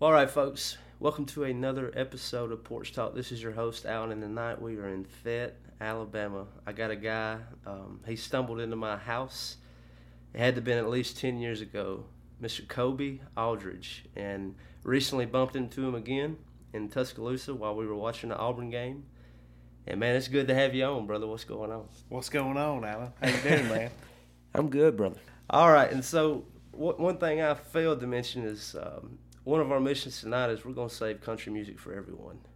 All right, folks. Welcome to another episode of Porch Talk. This is your host, Alan. In the night, we are in Fayette, Alabama. I got a guy. Um, he stumbled into my house. It had to have been at least ten years ago. Mr. Colby Aldridge, and recently bumped into him again in Tuscaloosa while we were watching the Auburn game. And man, it's good to have you on, brother. What's going on? What's going on, Alan? How you doing, man? I'm good, brother. All right, and so wh- one thing I failed to mention is um, one of our missions tonight is we're going to save country music for everyone.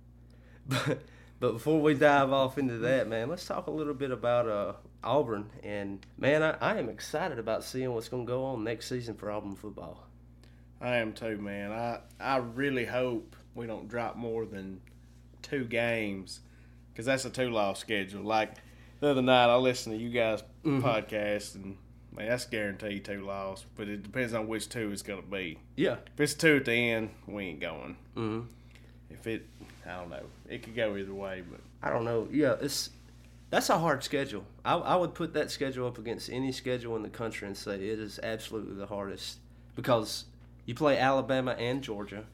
But but before we dive off into that, man, let's talk a little bit about uh, Auburn. And man, I, I am excited about seeing what's going to go on next season for Auburn football. I am too, man. I I really hope we don't drop more than two games because that's a two loss schedule. Like the other night, I listened to you guys' podcast, and man, that's guaranteed two loss. But it depends on which two it's going to be. Yeah. If it's two at the end, we ain't going. hmm If it, I don't know. It could go either way, but I don't know. Yeah, it's that's a hard schedule. I, I would put that schedule up against any schedule in the country and say it is absolutely the hardest because you play Alabama and Georgia.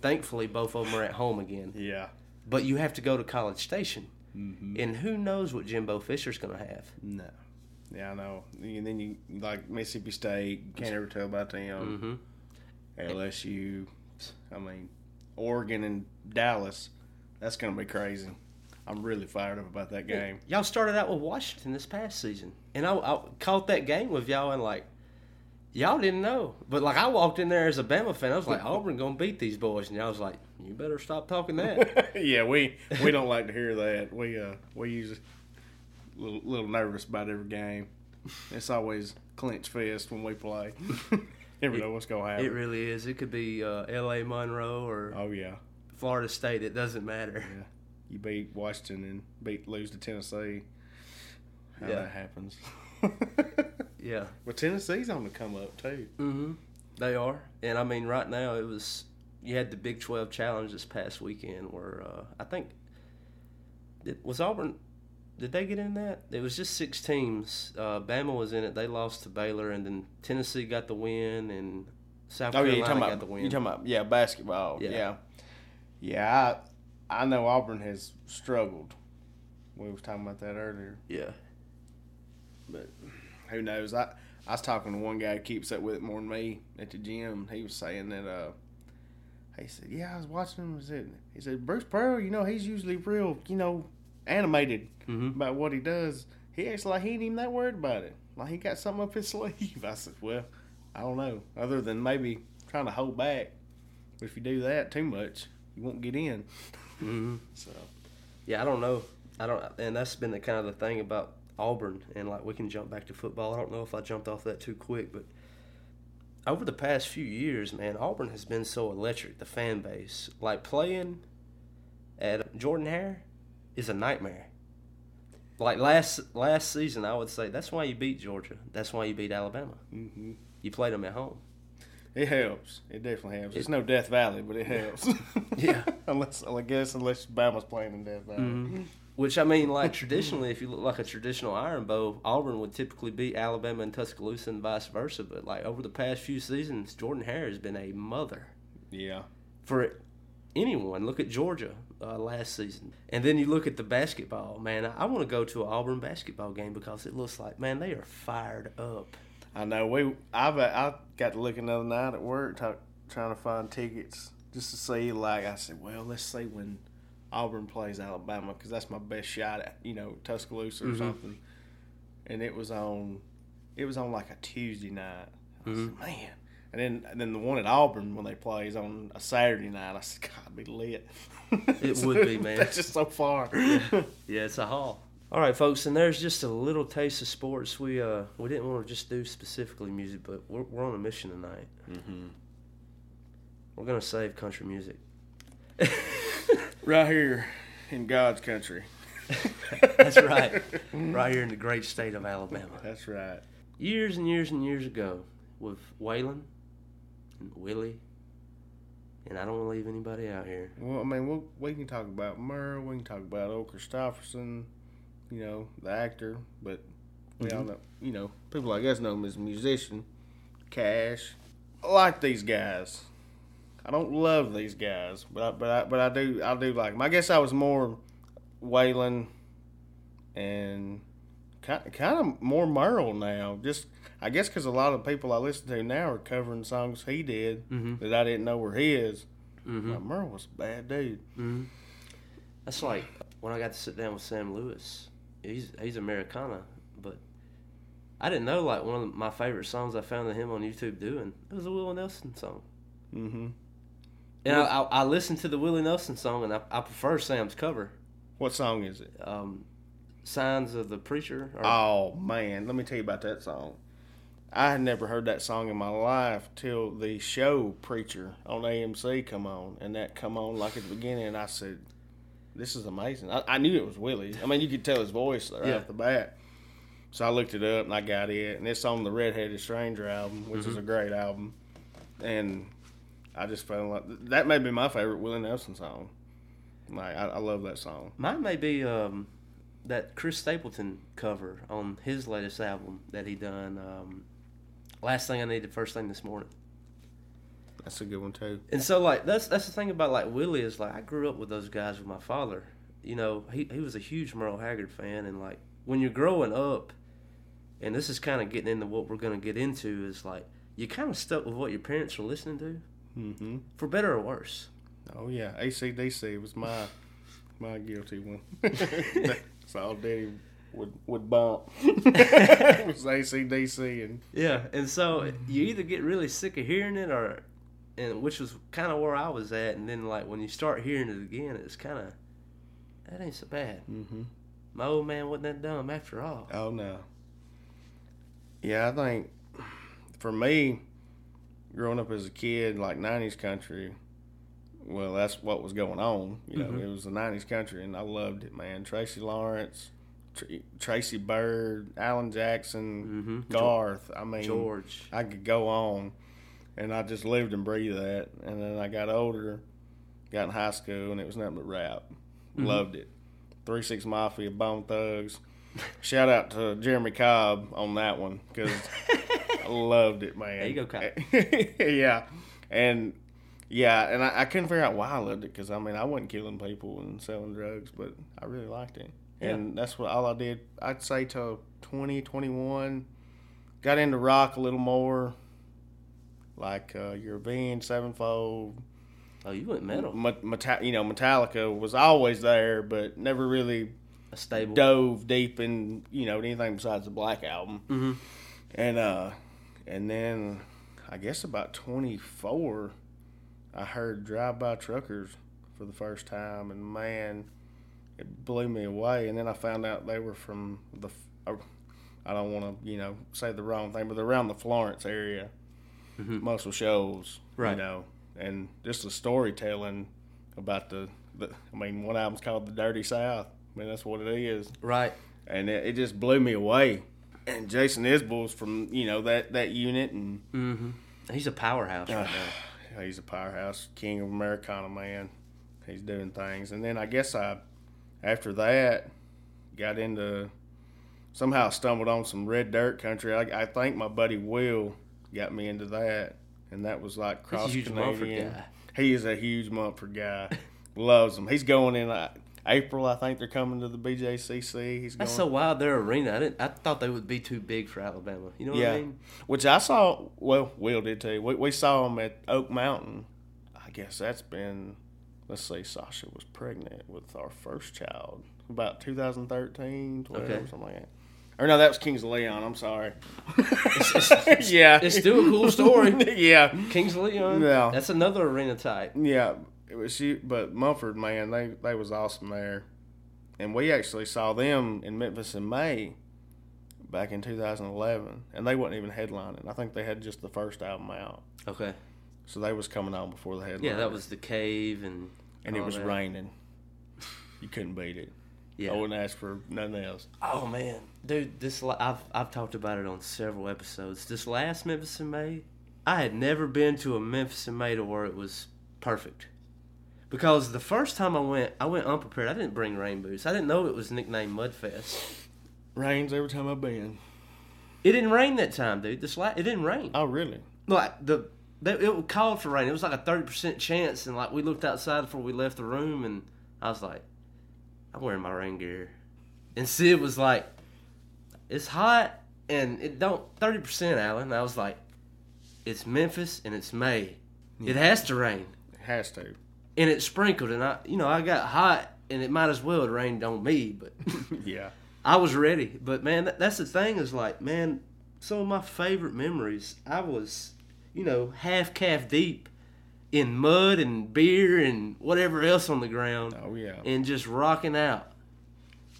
Thankfully, both of them are at home again. yeah, But you have to go to College Station, and who knows what Jimbo Fisher's going to have. no. Yeah, I know. And then you like Mississippi State. You can't ever tell about them. Mm-hmm. LSU, I mean, Oregon and Dallas. That's going to be crazy. I'm really fired up about that game. Y'all started out with Washington this past season, and I, I caught that game with y'all, and like, y'all didn't know. But like, I walked in there as a Bama fan. I was like, Auburn gonna beat these boys, and y'all was like, you better stop talking that. yeah, we we don't like to hear that. We uh we usually a little, little nervous about every game. It's always clinch fest when we play. Never know what's gonna happen. it really is. It could be uh, L.A. Monroe or oh yeah, Florida State. It doesn't matter. yeah. You beat Washington and beat lose to Tennessee. How Yeah. that happens. Yeah. well, Tennessee's on the come up too. Mm-hmm. They are, and I mean, right now it was you had the Big Twelve Challenge this past weekend, where uh, I think it was Auburn. Did they get in that? It was just six teams. Uh, Bama was in it. They lost to Baylor, and then Tennessee got the win, and South Oh yeah, Carolina you talking got about the win. you talking about yeah basketball. Yeah. Yeah, yeah. I I know Auburn has struggled. We was talking about that earlier, yeah, but who knows? I I was talking to one guy who keeps up with it more than me at the gym. He was saying that uh, he said, yeah, I was watching him. He said, he said Bruce Pearl, you know, he's usually real, you know, animated Mhm. about what he does. He acts like he ain't even that worried about it. Like he got something up his sleeve. I said, well, I don't know. Other than maybe trying to hold back. But if you do that too much, you won't get in. hmm So yeah. I don't know. I don't, and that's been the kind of the thing about Auburn, and like we can jump back to football. I don't know if I jumped off that too quick, but over the past few years, man, Auburn has been so electric. The fan base, like playing at Jordan Hare, is a nightmare. Like last last season, I would say that's why you beat Georgia. That's why you beat Alabama. hmm You played them at home. it helps. It definitely helps. It's no Death Valley, but it helps. Yeah. unless I guess unless Bama's playing in Death Valley. Mm-hmm. Which I mean, like traditionally, if you look like a traditional Iron Bowl, Auburn would typically beat Alabama and Tuscaloosa and vice versa. But like over the past few seasons, Jordan Hare has been a mother Yeah. for anyone. Look at Georgia uh, last season, and then you look at the basketball. Man, I, I want to go to an Auburn basketball game because it looks like man they are fired up. I know we. I've I got to look another night at work. Talk, trying to find tickets just to see. Like I said, well, let's see when Auburn plays Alabama because that's my best shot at you know Tuscaloosa or Mhm. something. And it was on, it was on like a Tuesday night. I Mm-hmm. said, man. And then, and then the one at Auburn when they play is on a Saturday night. I said, God, it'd be lit. It would be, man. That's just so far. Yeah, it's a haul. All right, folks, and there's just a little taste of sports. We uh we didn't want to just do specifically music, but we're we're on a mission tonight. mm-hmm. We're gonna save country music. Right here in God's country. That's right, right here in the great state of Alabama. That's right. Years and years and years ago, with Waylon and Willie, and I don't want to leave anybody out here. Well, I mean, we'll, we can talk about Merle. We can talk about Old Kristofferson, you know, the actor. But we all mm-hmm. know, you know, people like us know him as a musician. Cash. I like these guys. I don't love these guys, but I, but I, but I do I do like them. I guess I was more Waylon and kind kind of more Merle now. Just I guess because a lot of people I listen to now are covering songs he did Mhm. that I didn't know were his. Mm-hmm. Like, Merle was a bad dude. hmm That's like when I got to sit down with Sam Lewis. He's he's Americana, but I didn't know like one of my favorite songs I found him on YouTube doing. It was a Willie Nelson song. Mm-hmm. And I, I, I listened to the Willie Nelson song, and I, I prefer Sam's cover. What song is it? Um, Time of the Preacher. Or, Oh man, let me tell you about that song. I had never heard that song in my life till the show Preacher on AMC come on, and that come on like at the beginning, and I said, "This is amazing." I, I knew it was Willie. I mean, you could tell his voice right Yeah. off the bat. So I looked it up and I got it, and it's on the Redheaded Stranger album, which is a great album, and I just felt like that may be my favorite Willie Nelson song. Like I, I love that song. Mine may be um, that Chris Stapleton cover on his latest album that he done. Um, Last thing I needed, first thing this morning. That's a good one too. And so like that's that's the thing about like Willie is like I grew up with those guys with my father. You know, he he was a huge Merle Haggard fan and like when you're growing up and this is kind of getting into what we're going to get into is like you kind of stuck with what your parents were listening to Mm-hmm. for better or worse. Oh yeah, ACDC was my my guilty one. All Daddy would would bump. it was ACDC and Yeah, and so you either get really sick of hearing it or and which was kind of where I was at and then like when you start hearing it again it's kind of that ain't so bad. mm-hmm. My old man wasn't that dumb after all. oh no. Yeah, I think for me, growing up as a kid, like '90s country. Well, that's what was going on. You know, Mhm. it was the '90s country, and I loved it, man. Tracy Lawrence, Tr- Tracy Byrd, Alan Jackson, Mhm. Garth. I mean, George. I could go on, and I just lived and breathed that. And then I got older, got in high school, and it was nothing but rap. Mm-hmm. Loved it. Three Six Mafia, Bone Thugs. Shout out to Jeremy Cobb on that one because I loved it, man. There you go, Cobb. yeah, and yeah, and I, I couldn't figure out why I loved it because I mean I wasn't killing people and selling drugs, but I really liked it, and that's what all I did. I'd say till 20, 21. Got into rock a little more, like uh, your Avenged Sevenfold. Oh, you went metal. Met- Meta- you know, Metallica was always there, but never really A stable. dove deep in you know anything besides the Black album. hmm And uh, and then I guess about twenty four, I heard Drive By Truckers for the first time, and man, it blew me away. And then I found out they were from the. uh, I don't want to you know say the wrong thing, but they're around the Florence area. Mhm. Muscle Shoals, Right. You know, and just the storytelling about the, the. I mean, one album's called "The Dirty South." I mean, that's what it is Right. and it, it just blew me away. And Jason Isbell's from you know that that unit, and hmm He's a powerhouse right now. He's a powerhouse, king of Americana, man. He's doing things, and then I guess I, after that, got into somehow stumbled on some red dirt country. I, I think my buddy Will got me into that, and that was like He's a cross Canadian. guy. He is a huge Mumford guy. Loves him. He's going in. I, April, I think they're coming to the BJCC. He's That's going. so wild. Their arena. I didn't. I thought they would be too big for Alabama. You know what yeah, I mean? which I saw. Well, Will did too. We, we saw them at Oak Mountain. I guess that's been. Let's see, Sasha was pregnant with our first child about 2013, 12, Okay. something like that. Or no, that was Kings of Leon. I'm sorry. yeah, It's still a cool story. yeah, Kings Leon. Yeah. That's another arena type. yeah. It was she, but Mumford, man, they they was awesome there, and we actually saw them in Memphis in May, back in 2011, and they wasn't even headlining. I think they had just the first album out, Okay. so they was coming on before the headline. Yeah, that was the cave and. and it was that. raining. You couldn't beat it. Yeah. I wouldn't ask for nothing else. Oh man, dude, this I've I've talked about it on several episodes. This last Memphis in May, I had never been to a Memphis in May to where it was perfect. Because the first time I went, I went unprepared. I didn't bring rain boots. I didn't know it was nicknamed Mudfest. Rains every time I've been. It didn't rain that time, dude. This it didn't rain. Oh, really? Like the they, it called for rain. It was like a thirty percent chance, and like we looked outside before we left the room, and I was like, I'm wearing my rain gear, and Sid was like, it's hot and it don't thirty percent, Alan. And I was like, it's Memphis and it's May, it has to rain, It has to. And it sprinkled, and I you know I got hot, and it might as well have rained on me, but. Yeah. I was ready, but man, that, that's the thing is like, man, some of my favorite memories. I was, you know, half calf deep in mud and beer and whatever else on the ground, Oh, yeah. and just rocking out.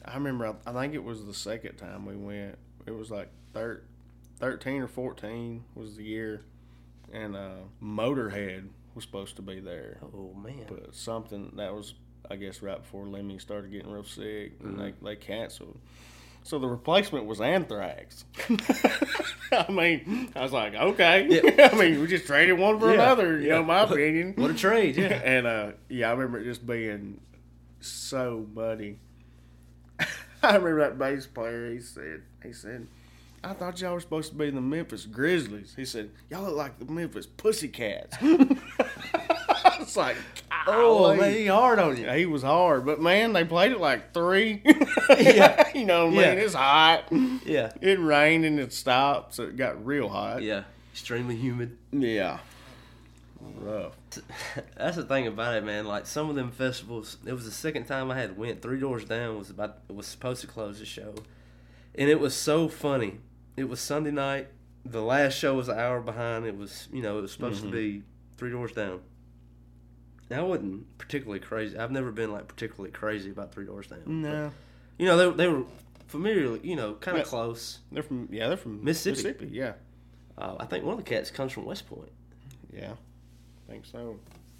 I remember, I, think it was the second time we went. It was like thir- 13 or 14 was the year. And uh, Motorhead was supposed to be there. Oh man, But something that was, I guess, right before Lemmy started getting real sick, and they, they canceled. So the replacement was Anthrax. I mean, I was like, okay. Yeah. I mean, we just traded one for Yeah. another, you Yeah. know, my opinion. what a trade! Yeah, and uh, yeah, I remember it just being so muddy. I remember that bass player. He said, he said, I thought y'all were supposed to be the Memphis Grizzlies. He said, y'all look like the Memphis Pussycats. I was like, oh he hard on you. He was hard, but man, they played it like three. Yeah. you know man, Yeah. It's hot. Yeah, It rained and it stopped, so it got real hot. yeah, extremely humid. Yeah. Rough. That's the thing about it, man. Like some of them festivals, it was the second time I had went. Three Doors Down was about it was supposed to close the show, and it was so funny. It was Sunday night. The last show was an hour behind. It was you know it was supposed to mm-hmm. be Three Doors Down. And I wasn't particularly crazy. I've never been like particularly crazy about Three Doors Down. No. You know they they were familiar. You know, kind of Yeah. close. They're from yeah, they're from Mississippi. Mississippi Yeah. Uh, I think one of the cats comes from West Point. Yeah. I think so.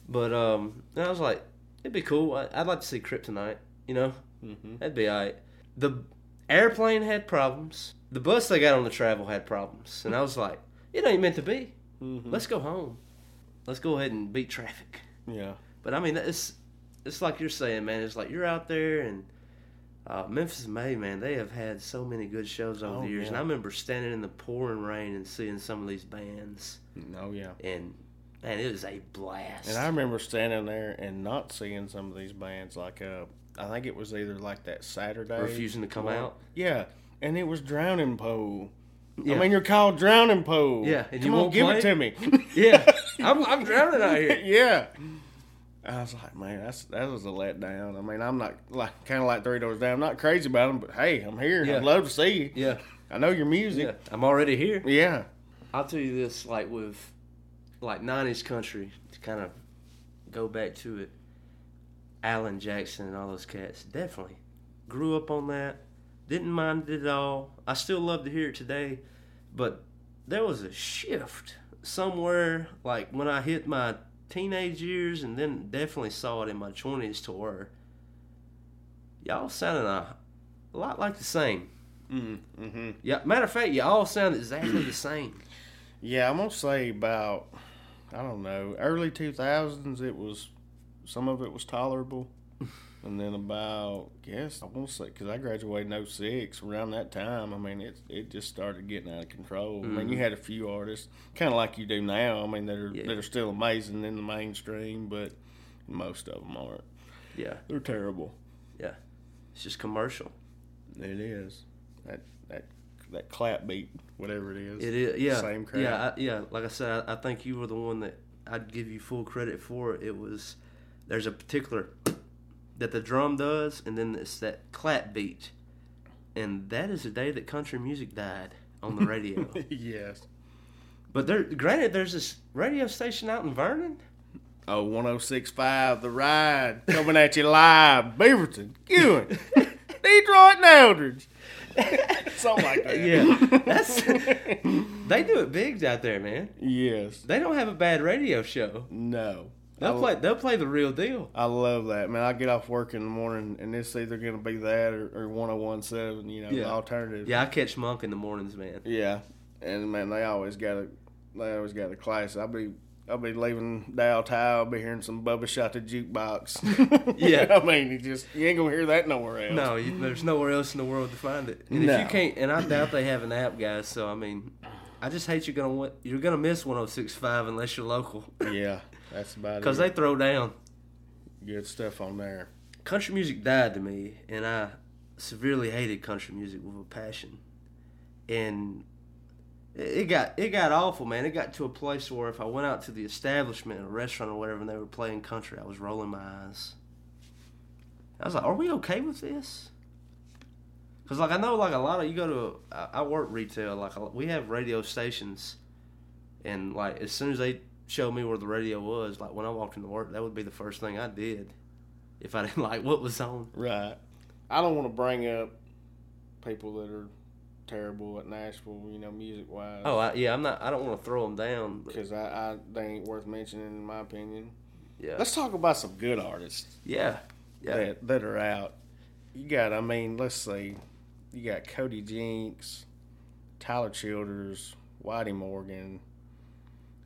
But um, I was like, it'd be cool. I, I'd like to see Kryptonite. You know, Mhm. that'd be alright. The airplane had problems. The bus they got on the travel had problems, and I was like, it ain't meant to be. Mhm. Let's go home. Let's go ahead and beat traffic. Yeah. But I mean, it's it's like you're saying, man. It's like you're out there and. Uh, Memphis May, man, they have had so many good shows over Oh, the years, yeah. and I remember standing in the pouring rain and seeing some of these bands, Oh yeah. and man, it was a blast. And I remember standing there and not seeing some of these bands. Like uh, I think it was either like that Saturday refusing to come one- out. Yeah, and it was Drowning Pool. Yeah. I mean, you're called Drowning Pool. Yeah, and come you won't give play? it to me. Yeah, I'm, I'm drowning out here. yeah. I was like, man, that's that was a letdown. I mean, I'm not like kind of like Three Doors Down. I'm not crazy about them, but hey, I'm here. Yeah. I'd love to see you. Yeah, I know your yeah, music. I'm already here. Yeah. I'll tell you this, like with like '90s country, to kind of go back to it. Alan Jackson and all those cats definitely grew up on that. Didn't mind it at all. I still love to hear it today, but there was a shift somewhere, like when I hit my teenage years, and then definitely saw it in my 20s to where y'all sounded a, a lot like the same. Mm, hmm Yeah, matter of fact, you all sound exactly the same. Yeah, I'm gonna say about I don't know early 2000s. It was some of it was tolerable, and then about guess I want to say because I graduated in 06 around that time. I mean it it just started getting out of control. I mean you mm-hmm. had a few artists kind of like you do now. I mean that are Yeah. that are still amazing in the mainstream, but most of them aren't. Yeah. They're terrible. Yeah. It's just commercial. It is that that that clap beat, whatever it is. It is, yeah, Same crap. yeah, I, yeah. Like I said, I, I think you were the one that I'd give you full credit for. It was there's a particular that the drum does, and then it's that clap beat, and that is the day that country music died on the radio. yes. but there, granted, there's this radio station out in Vernon. Oh, 1065 The Ride coming at you live. Beaverton, Ewan, Detroit, and Eldridge. Something like that. Yeah, that's they do it big out there, man. Yes. They don't have a bad radio show. No. They'll play. They'll play the real deal. I love that, man. I get off work in the morning and it's either going to be that or, or 1017, you know, the Yeah. alternative. Yeah, I catch Monk in the mornings, man. Yeah. And, man, they always got a, they always got a class. I'll be, I'll be leaving Dow Tile, I'll be hearing some Bubba Shot the Jukebox. Yeah. I mean, you just, you ain't going to hear that nowhere else. No, you, there's nowhere else in the world to find it. And if you can't, and I doubt they have an app, guys. So I mean, I just hate you're gonna you're gonna miss 106.5 unless you're local, Yeah. That's about it. because they throw down. Good stuff on there. Country music died to me, and I severely hated country music with a passion. And it got it got awful, man. It got to a place where if I went out to the establishment, a restaurant or whatever, and they were playing country, I was rolling my eyes. I was like, "Are we okay with this?" Because like I know, like a lot of you go to, I I work retail. Like a- we have radio stations, and like as soon as they showed me where the radio was, like when I walked into work, that would be the first thing I did if I didn't like what was on. Right. I don't want to bring up people that are terrible at Nashville, you know, music wise. Oh, I, yeah, I'm not. I don't want to throw them down. Because I, I, they ain't worth mentioning, in my opinion. yeah, Let's talk about some good artists yeah, yeah. that, that are out. You got, I mean, let's see. You got Cody Jinks, Tyler Childers, Whitey Morgan.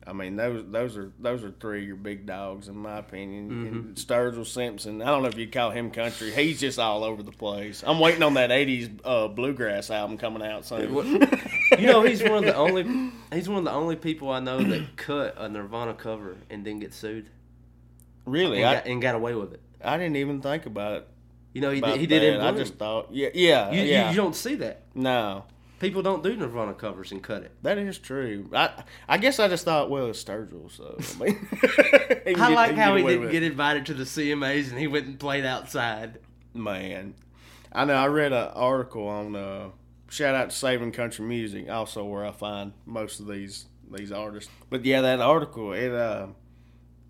I mean, those those are those are three of your big dogs in my opinion. Mm-hmm. And Sturgill Simpson. I don't know if you call him country. He's just all over the place. I'm waiting on that '80s uh, bluegrass album coming out soon. You know, he's one of the only. He's one of the only people I know that cut a Nirvana cover and didn't get sued really, and, I, got, and got away with it. I didn't even think about it. You know, he did. He did. I just thought, yeah, yeah, you, you- yeah. you don't see that. no, People don't do Nirvana covers and cut it. that is true. I I guess I just thought, well, it's Sturgill, so I mean, I get- like how he didn't get invited to the CMAs and he went and played outside. man. I know. I read an article on uh, shout out to Saving Country Music, also where I find most of these these artists. But yeah, that article it uh,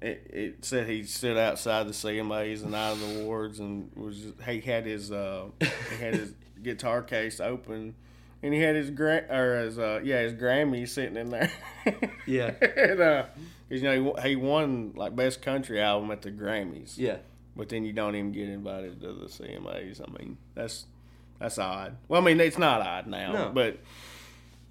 it, it said he stood outside the CMAs and out of the awards and was he had his uh, he had his guitar case open. And he had his gra- or his uh, yeah his Grammy sitting in there. Yeah. and, uh, you know he, won- he won like best country album at the Grammys. Yeah. But then you don't even get invited to the CMAs. I mean, that's that's odd. Well, I mean, it's not odd now, No. but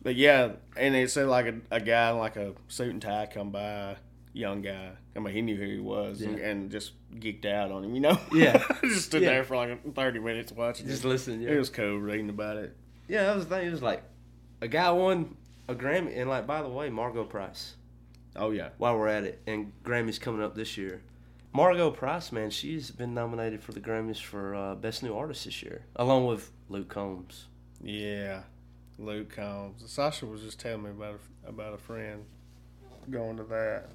but yeah, and it said like a, a guy in like a suit and tie come by, young guy. I mean, he knew who he was and, Yeah. and just geeked out on him, you know. Yeah. just stood Yeah. there for like thirty minutes watching. Just it. listen. Yeah. It was cool reading about it. Yeah, that was the thing. It was like a guy won a Grammy, and like by the way, Margo Price. Oh yeah, While we're at it, and Grammys coming up this year. Margo Price, man, she's been nominated for the Grammys for uh, Best New Artist this year, along with Luke Combs. yeah. Luke Combs. Sasha was just telling me about a, about a friend going to that,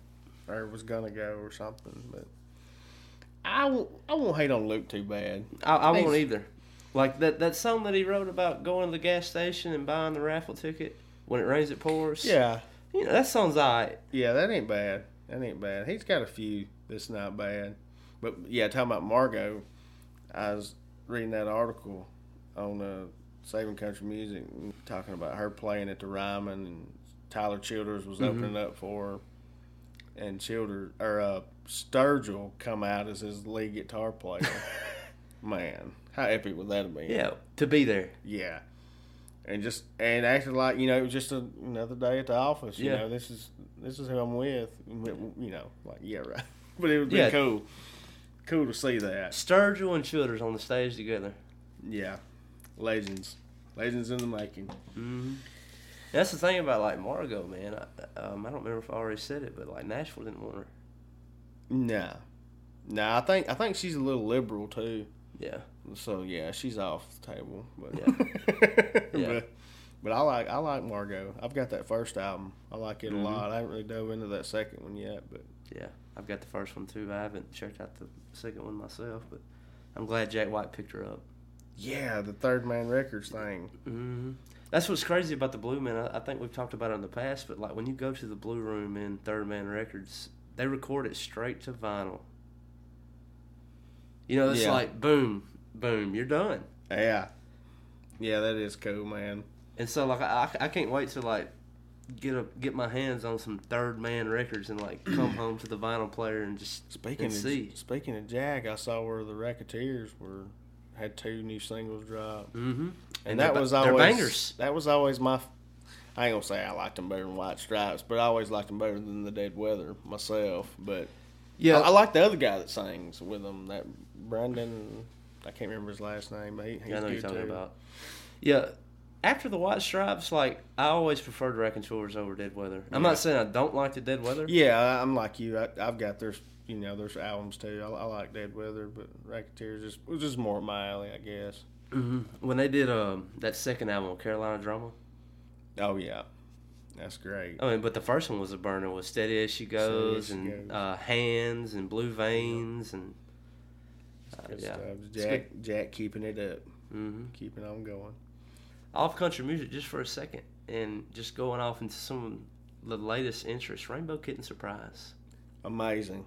or was gonna go or something. But I won't, I won't hate on Luke too bad. I, I won't either. Like that that song that he wrote about going to the gas station and buying the raffle ticket when it rains it pours. Yeah, you know that song's alright. yeah, that ain't bad. That ain't bad. He's got a few that's not bad. But yeah, talking about Margo, I was reading that article on uh, Saving Country Music, talking about her playing at the Ryman, and Tyler Childers was opening up for her, and Childers or uh, Sturgill come out as his lead guitar player. Man, how epic would that have been? Yeah, to be there. Yeah. And just and acting like you know it was just a, another day at the office. You Yeah. know this is this is who I'm with. You know like yeah right. But it would be Yeah. cool, cool to see that. Sturgill and Childers on the stage together. Yeah, legends, legends in the making. hmm That's the thing about like Margo, man. I, um, I don't remember if I already said it, but like Nashville didn't want her. Nah, nah. I think I think she's a little liberal too. Yeah, So yeah, she's off the table. But Yeah. Yeah. but, but I like I like Margo. I've got that first album. I like it Mhm. a lot. I haven't really dove into that second one yet, but Yeah, I've got the first one too. I haven't checked out the second one myself, but I'm glad Jack White picked her up. yeah, the Third Man Records thing. hmm That's what's crazy about the Blue Man. I, I think we've talked about it in the past, but like when you go to the Blue Room in Third Man Records, they record it straight to vinyl. You know, it's Yeah. like boom, boom, you're done. Yeah, yeah, that is cool, man. And so like I, I can't wait to like get a get my hands on some Third Man Records and like come home to the vinyl player and just Speaking and of see. speaking of Jack, I saw where the Raconteurs were had two new singles drop, Mm-hmm. and, that was always bangers. That was always my. I ain't gonna say I liked them better than White Stripes, but I always liked them better than the Dead Weather myself. But Yeah, I, I like the other guy that sings with them. That Brandon, I can't remember his last name, but he, he's Yeah, I know good you're talking too. about. Yeah, after the White Stripes, like I always preferred Raconteurs over Dead Weather. I'm Yeah. not saying I don't like the Dead Weather. Yeah, I'm like you. I, I've got there's you know there's albums too. I, I like Dead Weather, but Raconteurs just was just more my alley, I guess. hmm When they did um, that second album, Carolina Drama. Oh yeah, that's great. I mean, but the first one was a burner. Was Steady as She Goes She and Goes. Uh, Hands and Blue Veins and uh, Good yeah, stuff. Jack Jack keeping it up, hmm keeping on going. off country music just for a second and just going off into some of the latest interests. Rainbow Kitten Surprise. Amazing,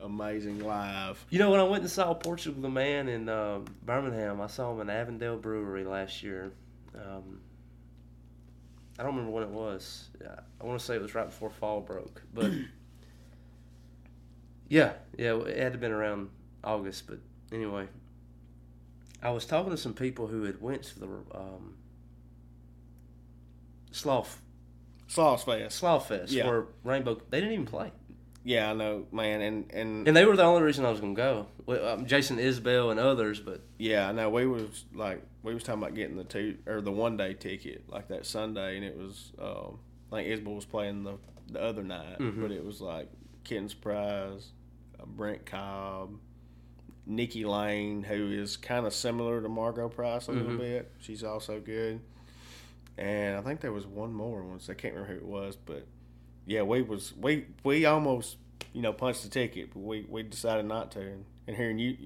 amazing live. You know, when I went and saw Portugal the Man in uh, Birmingham, I saw him in Avondale Brewery last year. Um, I don't remember when it was. Yeah, I want to say it was right before fall broke, but yeah, yeah, it had to been around August. But anyway, I was talking to some people who had went to the um, Sloss Fest. Sloss Fest Yeah. where Rainbow they didn't even play. Yeah, I know, man, and and, And they were the only reason I was gonna go. Well, um, Jason Isbell and others, but yeah, I know. We was like we was talking about getting the two or the one day ticket like that Sunday, and it was um, like Isbell was playing the the other night, Mhm. but it was like Surprise, uh, Brent Cobb, Nikki Lane, who is kind of similar to Margo Price a little Mhm. bit. She's also good, and I think there was one more once. I can't remember who it was, but yeah, we was we we almost you know punched the ticket, but we we decided not to. And, and hearing you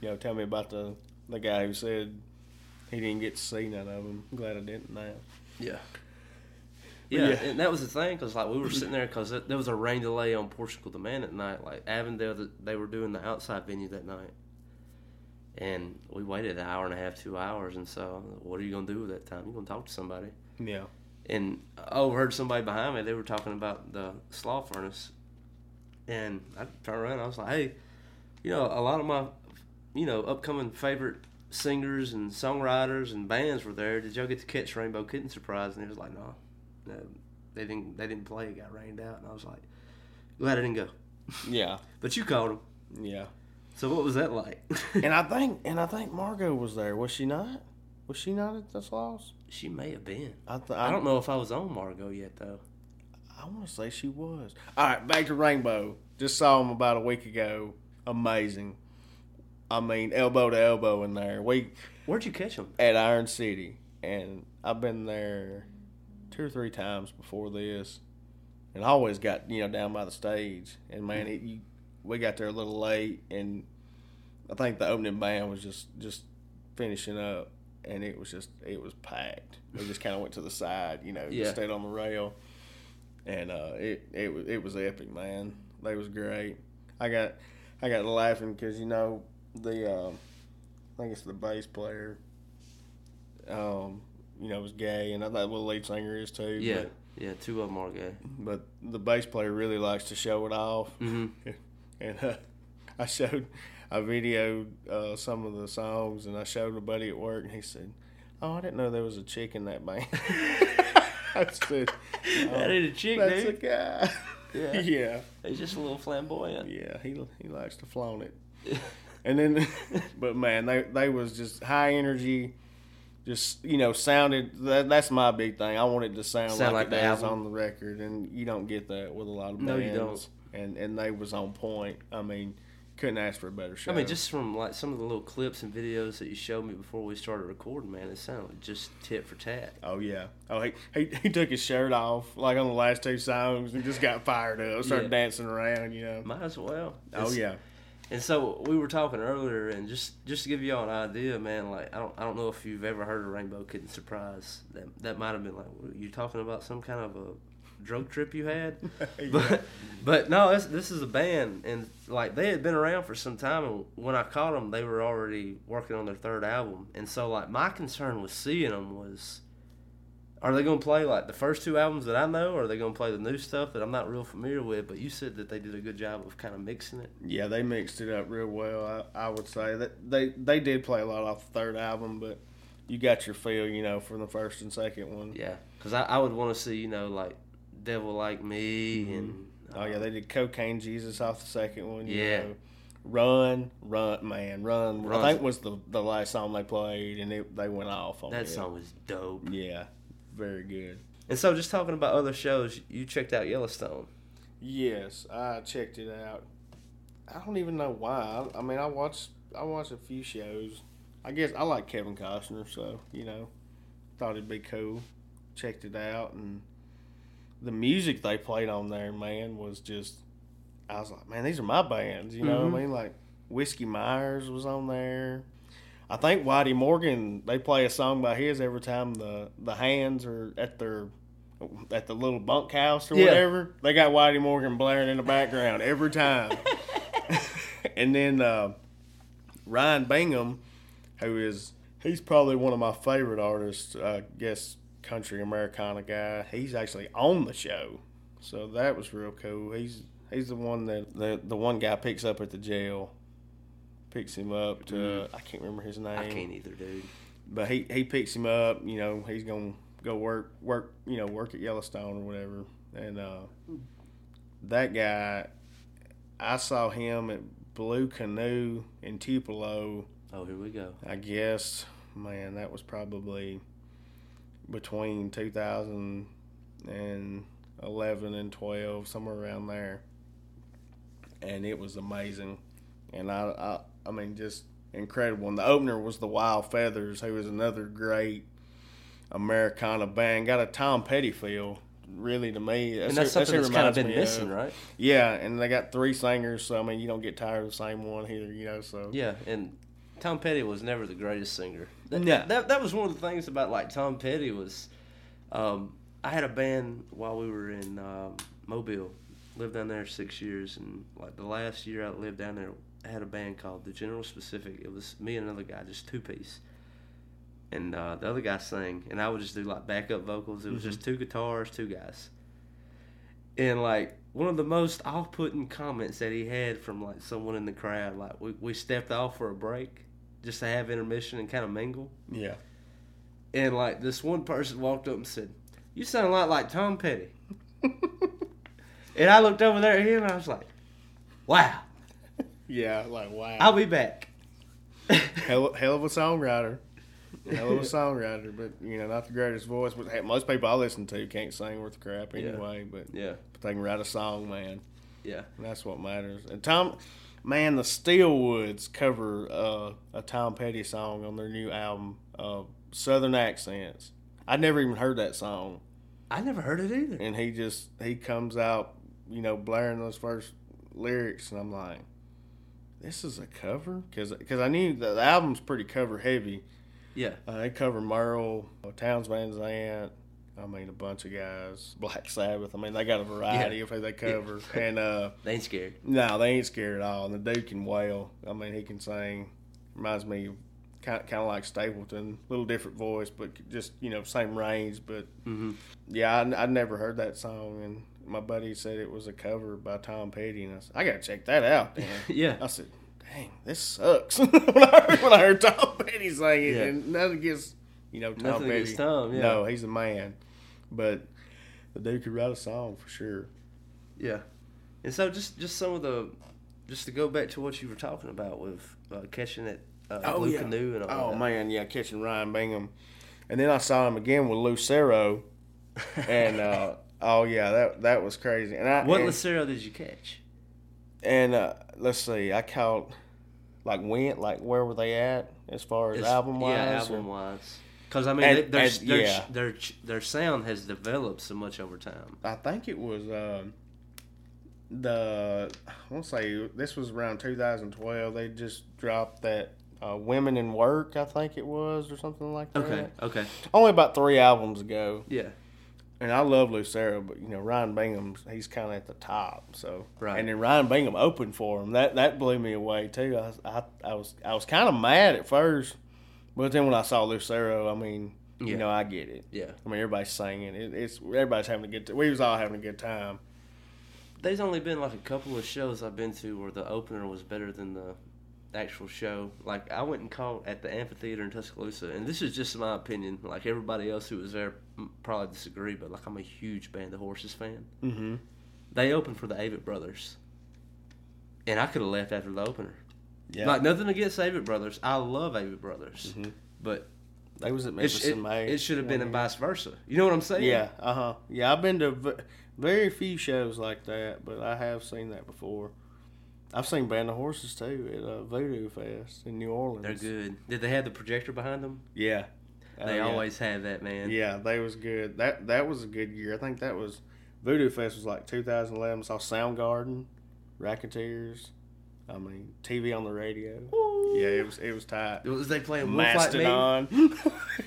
you know tell me about the the guy who said he didn't get to see none of them. I'm glad I didn't now. Yeah. Yeah, yeah. and that was the thing because like we were sitting there because there was a rain delay on Portugal the Man at night. Like Avondale, they were doing the outside venue that night, and we waited an hour and a half, two hours. And so, what are you gonna do with that time? You gonna talk to somebody? Yeah. And I overheard somebody behind me. They were talking about the Sloss Furnace, and I turned around. I was like, "Hey, you know, a lot of my, you know, upcoming favorite singers and songwriters and bands were there. Did y'all get to catch Rainbow Kitten Surprise?" And he was like, "No, no, they didn't. They didn't play. It got rained out." And I was like, "Glad I didn't go." Yeah. But you called him. Yeah. So what was that like? and I think and I think Margo was there. Was she not? Was she not at the Sloss? she may have been. I th- I don't know if I was on Margo yet though. I want to say she was. All right, back to Rainbow. Just saw him about a week ago. Amazing. I mean, elbow to elbow in there. We Where'd you catch him? at Iron City, and I've been there two or three times before this, and I always got you know down by the stage. And man, it, you, we got there a little late, and I think the opening band was just just finishing up, and it was just it was packed. We just kind of went to the side, you know, Yeah. just stayed on the rail, and uh, it it was it was epic, man. They was great. I got I got laughing because you know the um, I think it's the bass player. Um, you know, was gay, and I thought the lead singer is too. Yeah, yeah. Two of them are gay. But, but the bass player really likes to show it off, hmm and uh, I showed, I videoed uh, some of the songs, and I showed a buddy at work, and he said, "Oh, I didn't know there was a chick in that band." I said, That ain't a chick, "That's dude. a guy." Yeah. yeah, He's just a little flamboyant. yeah. He he likes to flaunt it. And then, but man, they they was just high energy, just you know sounded. That, that's my big thing. I want it to sound, Sound like, like the it does on the record, and you don't get that with a lot of bands. No, you don't. And and they was on point. I mean, couldn't ask for a better show. I mean, just from like some of the little clips and videos that you showed me before we started recording, man, it sounded just tit for tat. Oh yeah. Oh he, he he took his shirt off like on the last two songs and just got fired up, started Yeah. dancing around. You know. Might as well. Oh It's- yeah. And so we were talking earlier, and just just to give y'all an idea, man. Like I don't I don't know if you've ever heard of Rainbow Kitten Surprise. That that might have been like what, you talking about some kind of a drug trip you had, but but no, this this is a band, and like they had been around for some time. And when I caught them, they were already working on their third album. And so like my concern with seeing them was. Are they going to play like the first two albums that I know, or are they going to play the new stuff that I'm not real familiar with? But you said that they did a good job of kind of mixing it. Yeah, they mixed it up real well. I, I would say that they they did play a lot off the third album, but you got your feel, you know, from the first and second one. Yeah, because I, I would want to see you know like Devil Like Me mm-hmm. and Oh yeah, they did Cocaine Jesus off the second one. you Yeah. know. Run, run, man, run. Run's- I think was the the last song they played, and it, they went off on that it. song was dope. Yeah, very good. And so just talking about other shows, you checked out Yellowstone. Yes, I checked it out. I don't even know why. I, I mean, I watched I watched a few shows. I guess I like Kevin Costner, so you know, thought it'd be cool. Checked it out, and the music they played on there, man, was just. I was like, man, these are my bands. You know Mhm. what I mean? Like Whiskey Myers was on there. I think Whitey Morgan. They play a song by his every time the the hands are at their at the little bunkhouse or Yeah. whatever. They got Whitey Morgan blaring in the background every time. and then uh, Ryan Bingham, who is he's probably one of my favorite artists. I guess country Americana guy. He's actually on the show, so that was real cool. He's he's the one that the the one guy picks up at the jail. Picks him up to I can't remember his name I can't either, dude. but he he picks him up. You know, he's gonna go work work. You know, work at Yellowstone or whatever. And uh, that guy, I saw him at Blue Canoe in Tupelo. Oh, here we go. I guess, man, that was probably between 2011 and 12, somewhere around there. And it was amazing. And I, I, I mean, just incredible. And the opener was the Wild Feathers, who was another great Americana band. Got a Tom Petty feel, really, to me. and that's who- something who that's kind of been missing, right? Yeah, and they got three singers, so I mean, you don't get tired of the same one either, you know. So Yeah, and Tom Petty was never the greatest singer. That, No. that, that was one of the things about like Tom Petty was, um, I had a band while we were in um, Mobile, lived down there six years, and like the last year I lived down there, I had a band called the General Specific. It was me and another guy, just two piece. And uh, the other guy sang, and I would just do like backup vocals. It was just two guitars, two guys. And like one of the most off-putting comments that he had from like someone in the crowd, like we, we stepped off for a break just to have intermission and kind of mingle. yeah, And like this one person walked up and said, "You sound a lot like Tom Petty." and I looked over there at him and I was like, "Wow, yeah, like wow, I'll be back." hell, hell of a songwriter, hell of a songwriter, but you know, not the greatest voice. But most people I listen to can't sing worth crap Yeah. anyway. But, yeah, but they can write a song, man. yeah, And that's what matters. And Tom, man, the Steelwoods cover uh, a Tom Petty song on their new album, uh, Southern Accents. I'd never even heard that song. I never heard it either. and he just he comes out, you know, blaring those first lyrics, and I'm like, this is a cover because I knew that the album's pretty cover heavy. Yeah, Uh, they cover Merle, Townes Van Zandt. I mean, a bunch of guys. Black Sabbath. I mean, they got a variety Yeah. of who they cover, and uh, they ain't scared. no, they ain't scared at all. And the dude can wail. I mean, he can sing. Reminds me, kind kind of like Stapleton, little different voice, but just you know, same range. But hmm yeah, I, I'd never heard that song, and my buddy said it was a cover by Tom Petty, and I said, I gotta check that out. Then Yeah, I said, dang, this sucks. when, I heard, when I heard Tom Petty sing it, Yeah. and nothing against you know Tom Nothing Petty. against Tom, yeah. No, he's a man, but the dude could write a song for sure. yeah. And so just just some of the, just to go back to what you were talking about with uh, catching it, uh, Blue Canoe and all oh that. man, yeah, catching Ryan Bingham, and then I saw him again with Lucero, and uh, oh yeah, that that was crazy. And I What and Lucero did you catch? and uh, let's see, I caught like went like where were they at as far as It's- album wise? Yeah, album wise. Because I mean, And- they- their, and- their, yeah. their their sound has developed so much over time. I think it was um, the I want to say this was around 2012. They just dropped that uh, "Women in Work," I think it was, or something like that. Okay, okay, Only about three albums ago, yeah, and I love Lucero, but you know Ryan Bingham, he's kind of at the top. So Right. and then Ryan Bingham opened for him. That that blew me away too. I I, I was I was kind of mad at first, but then when I saw Lucero, I mean, Yeah. you know, I get it. yeah. I mean, everybody's singing. It, it's everybody's having a good. time. we was all having a good time. There's only been like a couple of shows I've been to where the opener was better than the actual show. Like I went and caught at the amphitheater in Tuscaloosa, and this is just my opinion. Like everybody else who was there probably disagree, but like I'm a huge Band of Horses fan. Mm-hmm. They opened for the Avett Brothers, and I could have left after the opener. Yeah, Like nothing against Avett Brothers, I love Avett Brothers, Mhm. but they was at it, Memphis it, in May. it should have been a one vice versa. You know what I'm saying? Yeah, uh huh. Yeah, I've been to v- very few shows like that, but I have seen that before. I've seen Band of Horses too at uh, Voodoo Fest in New Orleans. they're good. Did they have the projector behind them? Yeah, They yeah. always have that, man. Yeah, they was good. That that was a good year. I think that was Voodoo Fest was like 2011. Saw Soundgarden, Raconteurs. I mean, TV on the radio. Yeah, it was it was tight. Was they playing Wolf Like Me? Mastodon.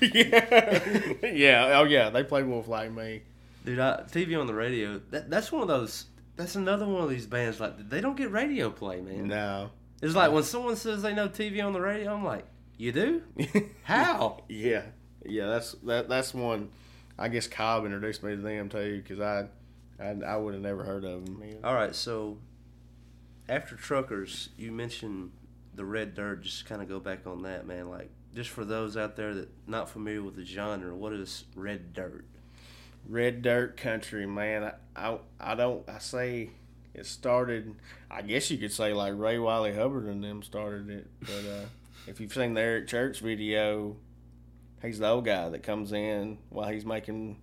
yeah, yeah. Oh yeah, they played Wolf Like Me. Dude, I, TV on the radio. That, that's one of those. That's another one of these bands. Like they don't get radio play, man. No. It's like when someone says they know TV on the radio. I'm like, you do? How? yeah, yeah. That's that. That's one. I guess Cobb introduced me to them too, because I, I, I would have never heard of them. All right, so after Truckers, you mentioned the Red Dirt. Just kind of go back on that, man. Like, just for those out there that not familiar with the genre, what is Red Dirt? Red Dirt Country, man. I, I, I don't. I say it started. I guess you could say like Ray Wylie Hubbard and them started it. But uh, if you've seen the Eric Church video, he's the old guy that comes in while he's making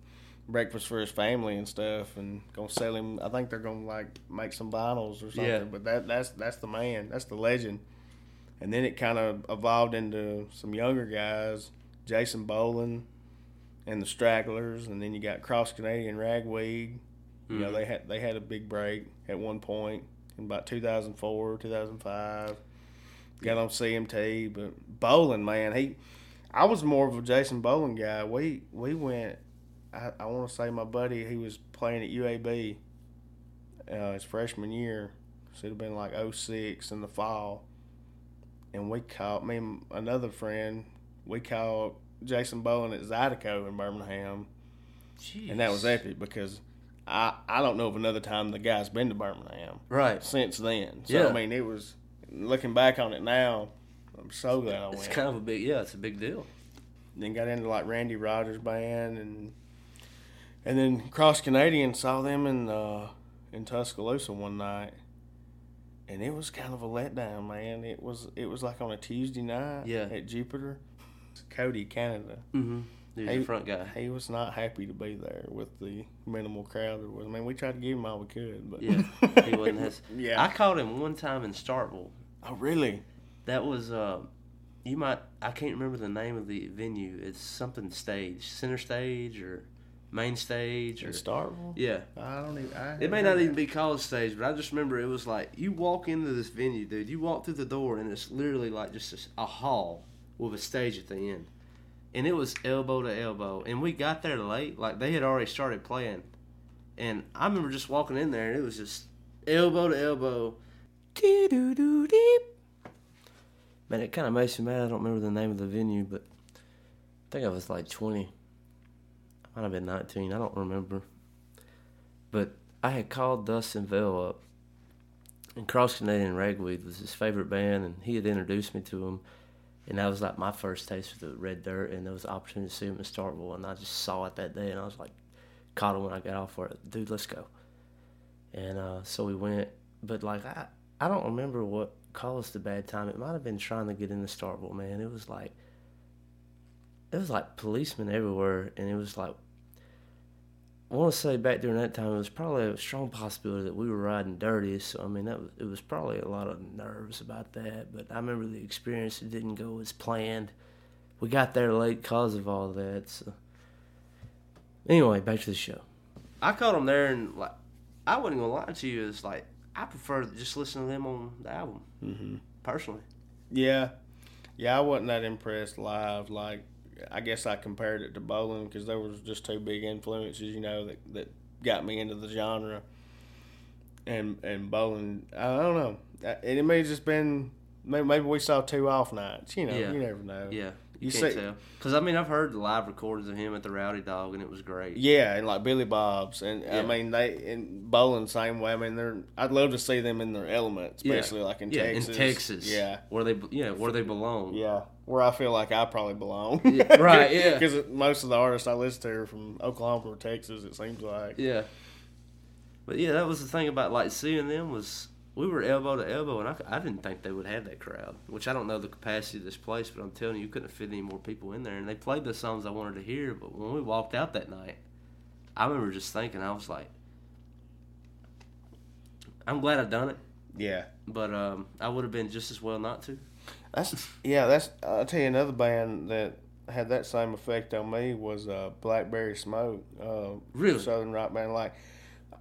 breakfast for his family and stuff, and gonna sell him. I think they're gonna like make some vinyls or something. Yeah. But that that's that's the man. That's the legend. And then it kind of evolved into some younger guys, Jason Boland and the Stragglers, and then you got Cross Canadian Ragweed. You know, Mhm. they had they had a big break at one point in about 2004, 2005. Got on CMT, but Boland, man, he, I was more of a Jason Boland guy. We we went. I, I want to say my buddy, he was playing at UAB uh, his freshman year. So it'd have been like 06 in the fall. And we caught, me and another friend, we caught Jason Boland at Zydeco in Birmingham. And that was Jeez. epic because I, I don't know of another time the guy's been to Birmingham Right. since then. So, Yeah. I mean, it was, looking back on it now, I'm so glad I went. It's kind of a big, yeah, it's a big deal. then got into like Randy Rogers band and and then Cross Canadian saw them in uh, in Tuscaloosa one night, and it was kind of a letdown, man. It was it was like on a Tuesday night, Yeah. at Jupiter. Cody, Canada. Mm-hmm. He's Hey, the front guy. He was not happy to be there with the minimal crowd there was. I mean, we tried to give him all we could, but Yeah, he wasn't. His, yeah. I caught him one time in Starkville. oh, really? That was uh, you might I can't remember the name of the venue. It's something stage, center stage or main stage or In Starkville? yeah. I don't even. I It may not even be college stage, but I just remember it was like you walk into this venue, dude. You walk through the door and it's literally like just a, a hall with a stage at the end, and it was elbow to elbow. And we got there late, like they had already started playing, and I remember just walking in there and it was just elbow to elbow. Dee-doo-doo-deep. Man, it kind of makes me mad. I don't remember the name of the venue, but I think I was like 20. Might have been 19. I don't remember. But I had called Dustin Vell up, and Cross Canadian Ragweed was his favorite band, and he had introduced me to him. And that was like my first taste of the Red Dirt, and there was an opportunity to see him in Starkville, and I just saw it that day, and I was like, caught him when I got off for it. Dude, let's go. And uh, so we went, but like I, I don't remember what caused the bad time. It might have been trying to get into Starkville, man. It was like, it was like policemen everywhere, and it was like I want to say back during that time, it was probably a strong possibility that we were riding dirty. So I mean, that was, it was probably a lot of nerves about that. But I remember the experience; it didn't go as planned. We got there late because of all that. So anyway, back to the show. I caught them there, and like, I wasn't gonna lie to you. It's like I prefer to just listen to them on the album, mm-hmm. personally. Yeah, yeah, I wasn't that impressed live. Like, I guess I compared it to Boland because there was just two big influences, you know, that that got me into the genre. And and Boland, I don't know, and it may have just been maybe, we saw two off nights. You know, Yeah. you never know. Yeah, you, You can't say- tell. Because I mean, I've heard the live recordings of him at the Rowdy Dog, and it was great. Yeah, and like Billy Bob's, and Yeah. I mean they in Boland same way. I mean they're. I'd love to see them in their element, Yeah. especially like in yeah, Texas. in Texas. Yeah, where they yeah where they belong. yeah, where I feel like I probably belong. Yeah, right, yeah. Because most of the artists I listen to are from Oklahoma or Texas. It seems like. Yeah. But yeah, that was the thing about like seeing them was we were elbow to elbow, and I, I didn't think they would have that crowd. Which I don't know the capacity of this place, but I'm telling you, you couldn't fit any more people in there. And they played the songs I wanted to hear, but when we walked out that night, I remember just thinking, I was like, I'm glad I done it, Yeah. but um, I would have been just as well not to. That's yeah. That's I'll tell you another band that had that same effect on me was uh, Blackberry Smoke. Uh, Really? Southern rock band. Like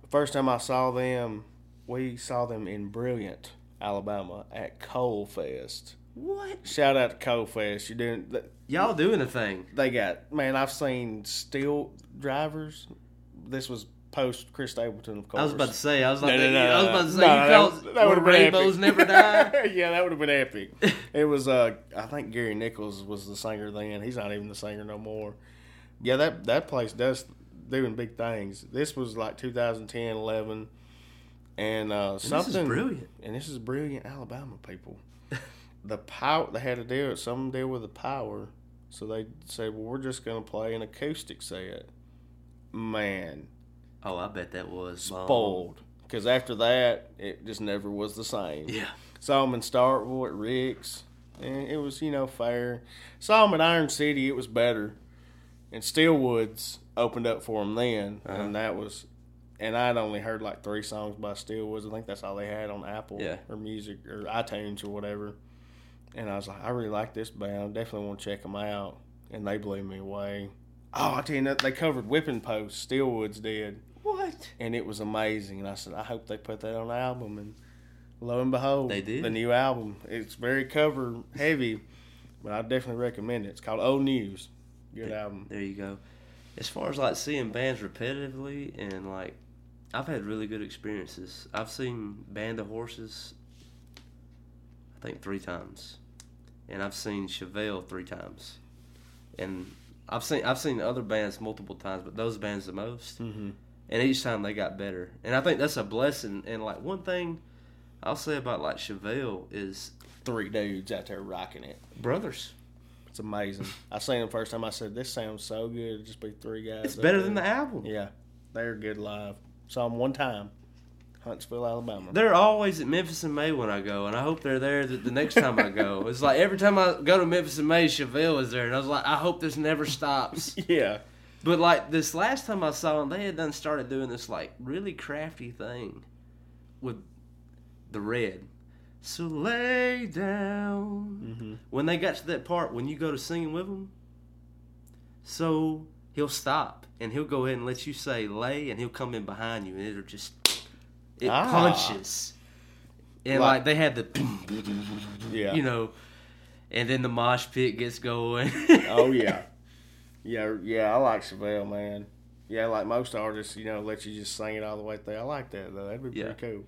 first time I saw them, we saw them in Brilliant, Alabama at Coal Fest. What? Shout out to Coal Fest. You're doing. th- Y'all doing a thing? They got man. I've seen steel drivers. This was post Chris Stapleton, of course. I was about to say. I was like, No, no, no, I was about to say, no, you no, that, that would have been rainbows epic. never die. yeah, that would have been epic. it was. Uh, I think Gary Nichols was the singer then. He's not even the singer no more. Yeah, that that place does doing big things. This was like 2010, 11, and uh, this is something brilliant. And this is brilliant, Alabama people. the power they had to deal with some deal with the power, so they said, "Well, we're just going to play an acoustic set." Man, Oh, I bet that was spoiled. Because after that, it just never was the same. Yeah. Saw him in Starkville at Rick's, and it was, you know, fair. Saw him at Iron City, it was better. And Steel Woods opened up for him then, Uh-huh. and that was. And I'd only heard like three songs by Steel Woods. I think that's all they had on Apple Yeah. or Music or iTunes or whatever. And I was like, I really like this band. I definitely want to check them out. And they blew me away. Oh, I tell you, they covered Whipping Post. Steel Woods did What? and it was amazing. And I said, I hope they put that on the album. And lo and behold, They did. The new album. It's very cover heavy, but I definitely recommend it. It's called Old News. Good album. There you go. As far as like seeing bands repetitively and like, I've had really good experiences. I've seen Band of Horses, I think three times, and I've seen Chevelle three times, and I've seen I've seen other bands multiple times, but those bands the most. Mm-hmm. And each time they got better. And I think that's a blessing. And like one thing I'll say about like Chevelle is Three dudes out there rocking it. brothers. It's amazing. I seen them first time. I said, "This sounds so good." It'd just be three guys. It's up better there. than the album. Yeah, they're good live. Saw them one time, Huntsville, Alabama. They're always at Memphis and May when I go, and I hope they're there the, the next time I go. It's like every time I go to Memphis and May, Chevelle is there, and I was like, I hope this never stops. yeah, but like this last time I saw them, they had done started doing this like really crafty thing with the red. So lay down. When they got to that part, when you go to singing with them, so he'll stop and he'll go ahead and let you say lay, and he'll come in behind you, and it'll just it Ah. punches. And Like- like they had the, yeah. you know, and then the mosh pit gets going. Oh yeah, yeah, yeah. I like Chevelle, man. Yeah, like most artists, you know, let you just sing it all the way through. I like that though. That'd be Yeah. pretty cool.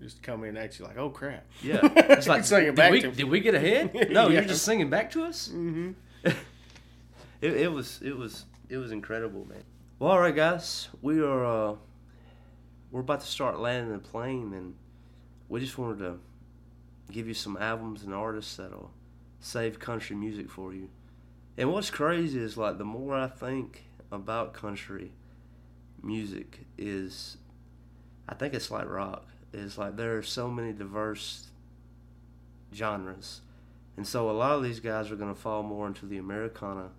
Just come in at you like, oh crap. Yeah, it's like sing it did back we, to did we get ahead? No, Yeah. you're just singing back to us. Mm-hmm. it, it was it was it was incredible, man. Well, all right, guys, we are uh, we're about to start landing the plane, and we just wanted to give you some albums and artists that'll save country music for you. And what's crazy is like the more I think about country music is I think it's like rock. It's like there are so many diverse genres. And so a lot of these guys are to fall more into the Americana,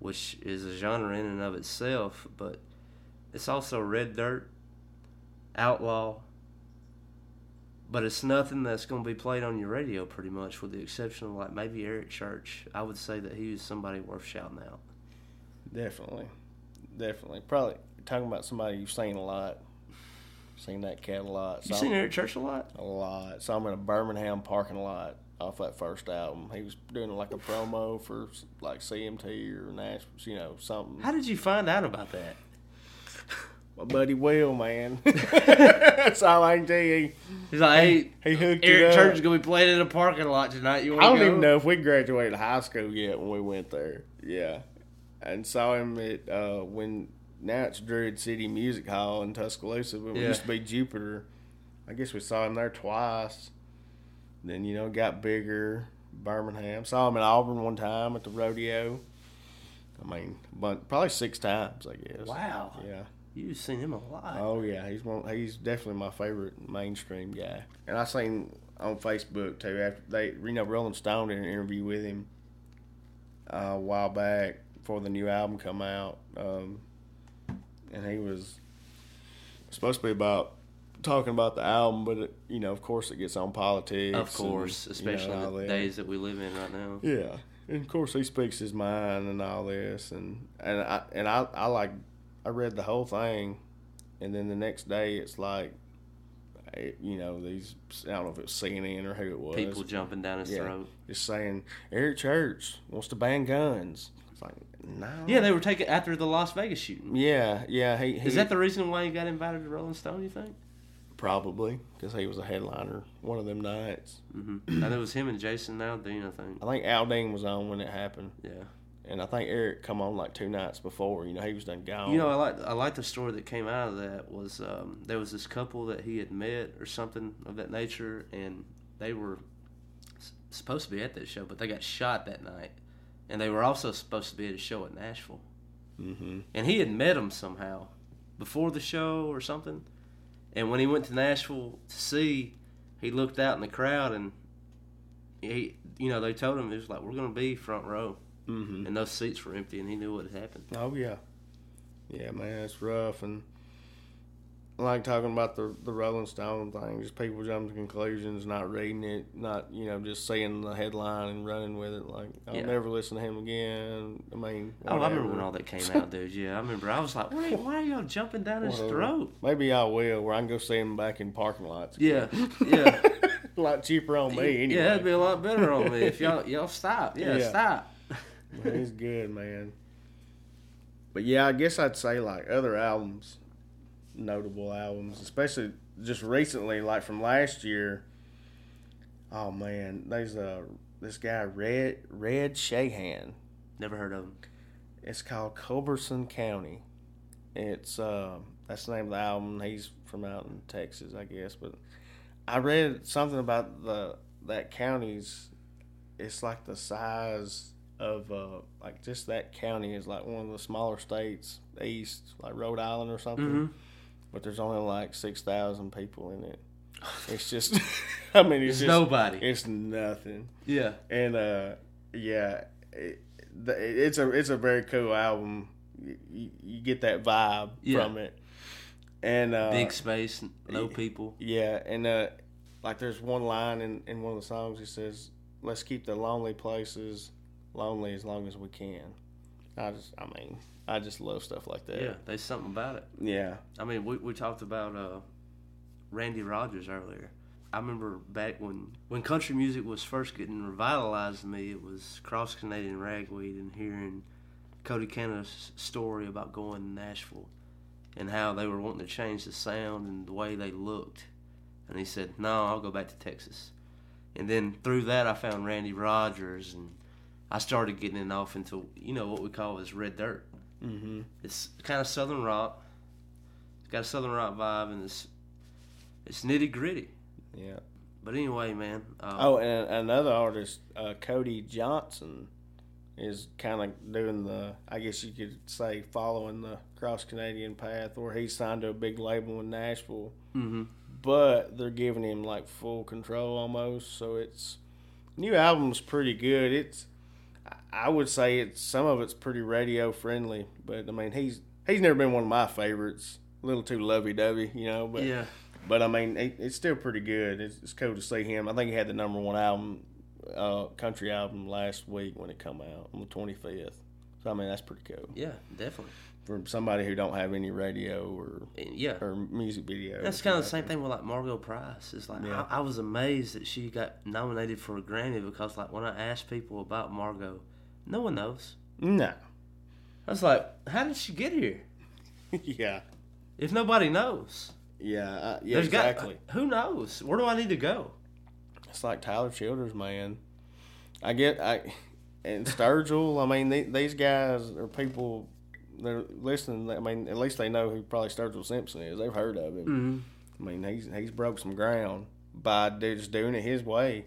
which is a genre in and of itself, but it's also Red Dirt, Outlaw. But it's nothing that's going to be played on your radio, pretty much, with the exception of like maybe Eric Church. I would say that he was somebody worth shouting out. Definitely, definitely. Probably talking about somebody you've seen a lot. Seen that cat a lot. You seen Eric Church a lot? a lot. Saw him in a Birmingham parking lot off that first album. He was doing like a promo for like CMT or Nashville, you know, something. How did you find out about that? My buddy Will, man. That's all I can tell you. He's like, hey, He hooked it Eric. Church is going to be playing in a parking lot tonight. You I don't go? even know if we graduated high school yet when we went there. Yeah, and saw him at uh, when now it's Druid City Music Hall in Tuscaloosa, but it used to be Jupiter. I guess we saw him there twice. Then you know got bigger. Birmingham saw him in Auburn one time at the rodeo. I mean, but probably six times, I guess. Wow. Yeah. You've seen him a lot. Oh yeah, he's one. He's definitely my favorite mainstream guy. And I seen on Facebook too. After they, you know, Rolling Stone did an interview with him uh, a while back before the new album come out, um, and he was supposed to be about talking about the album, but it, you know, of course, it gets on politics. of course, and, you know, especially the that. days that we live in right now. Yeah, and of course he speaks his mind and all this, and and I and I I like I read the whole thing, and then the next day it's like, you know, these I don't know if it was CNN or who it was. People jumping down his yeah, throat. just saying Eric Church wants to ban guns. It's like no. Yeah, they were taking after the Las Vegas shooting. Yeah, yeah. He, he Is that the reason why he got invited to Rolling Stone? You think? probably because he was a headliner one of them nights. hmm and it was him and Jason Aldean, I think. I think Aldean was on when it happened, Yeah. And I think Eric come on like two nights before. You know, he was done gone. You know, I like I like the story that came out of that was um, there was this couple that he had met or something of that nature, and they were s- supposed to be at that show, but they got shot that night, and they were also supposed to be at a show at Nashville, hmm and he had met them somehow before the show or something, and when he went to Nashville to see, he looked out in the crowd and he, you know, they told him it was like we're gonna be front row, hmm and those seats were empty, and he knew what had happened. Oh yeah, yeah, man, it's rough, and I like talking about the the Rolling Stone thing. Just people jumping to conclusions, not reading it, not you know just seeing the headline and running with it. Like I'll Yeah. never listen to him again. I mean, Oh, I remember when all that came out, dude. Yeah, I remember. I was like, why, why are y'all jumping down his throat? Maybe I will, where I can go see him back in parking lots. Yeah, yeah. a lot cheaper on me. Anyway. Yeah, it'd be a lot better on me if y'all y'all stop. Yeah, Yeah. stop. Man, He's good, man. But yeah, I guess I'd say like other albums, notable albums, especially just recently, like from last year. Oh man, there's a this guy Red Red Shahan. Never heard of him. It's called Culberson County. It's uh, that's the name of the album. He's from out in Texas, I guess. But I read something about the that county's. It's like the size of uh, like just that county is like one of the smaller states east, like Rhode Island or something. Mhm. But there's only like six thousand people in it. It's just, I mean, it's It's just nobody. It's nothing Yeah. and uh yeah it, it's a it's a very cool album you, you get that vibe Yeah. from it and uh Big space, no people. yeah and uh like there's one line in in one of the songs he says let's keep the lonely places lonely as long as we can i just i mean i just love stuff like that Yeah, there's something about it. yeah I mean, we we talked about uh, Randy Rogers earlier. I remember back when when country music was first getting revitalized to me, it was Cross Canadian Ragweed and hearing Cody Canada's story about going to Nashville and how they were wanting to change the sound and the way they looked. And he said, "No, I'll go back to Texas." And then through that, I found Randy Rogers, and I started getting it off into you know what we call as red dirt. mm-hmm It's kind of southern rock. It's got a southern rock vibe, and it's it's nitty gritty. yeah But anyway, man. Uh, Oh, and another artist, uh, Cody Johnson, is kind of doing the, I guess you could say, following the cross Canadian path, where he's signed to a big label in Nashville, hmm but they're giving him like full control almost. So it's new album's pretty good. It's, I- would say it's some of it's pretty radio friendly, but I mean he's he's never been one of my favorites. A little too lovey dovey, you know. But yeah, but I mean, it, it's still pretty good. It's, it's cool to see him. I think he had the number one album, uh, country album last week when it come out on the twenty fifth. So I mean, that's pretty cool yeah, definitely. For somebody who don't have any radio or yeah, or music video. That's kind of the same thing with like Margo Price. It's like Yeah. I, I was amazed that she got nominated for a Grammy because like when I asked people about Margot, no one knows. No. I was like, how did she get here? yeah. If nobody knows, Yeah. Uh, yeah. There's exactly. got who knows? Where do I need to go? It's like Tyler Childers, man. I get I and Sturgill. I mean, they, these guys are people. They're listening. I mean, at least they know who probably Sturgill Simpson is. They've heard of him. Mm-hmm. I mean, he's he's broke some ground by just doing it his way.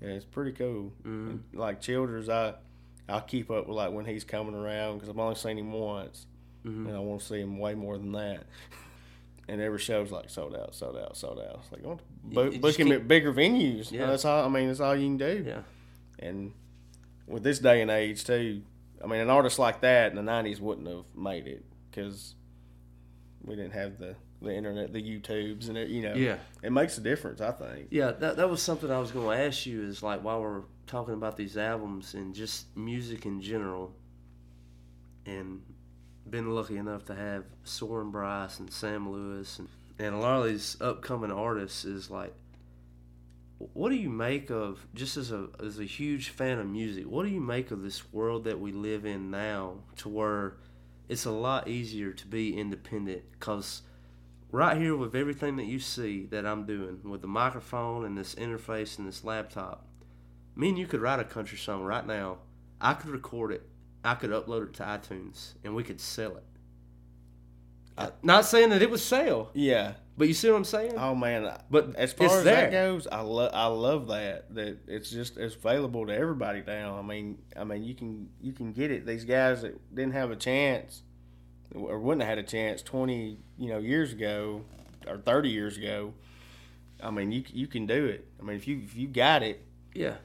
Yeah, it's pretty cool. Mm-hmm. And like Childers, I I'll keep up with like when he's coming around because I've only seen him once, Mm-hmm. and I want to see him way more than that. And every show's like sold out, sold out, sold out. It's like I want to You- book, him at bigger venues. Yeah. That's all. I mean, that's all you can do. Yeah, And with this day and age too, I mean, an artist like that in the '90s wouldn't have made it because we didn't have the the internet, the YouTubes, and it, you know, Yeah. it makes a difference. I think. yeah. That that was something I was going to ask you. Is like while we're talking about these albums and just music in general, and been lucky enough to have Soren Bryce and Sam Lewis and and a lot of these upcoming artists is like what do you make of just as a as a huge fan of music what do you make of this world that we live in now to where it's a lot easier to be independent? Because right here with everything that you see that i'm doing with the microphone and this interface and this laptop me and you could write a country song right now. I could record it. I could upload it to itunes and we could sell it. I- not saying that it would sell. Yeah. But you see what i'm saying Oh man. But as far as there. that goes, I love I love that that it's just it's available to everybody now. I mean, I mean you can you can get it. These guys that didn't have a chance or wouldn't have had a chance twenty you know years ago or thirty years ago. I mean, you you can do it. I mean, if you if you got it, yeah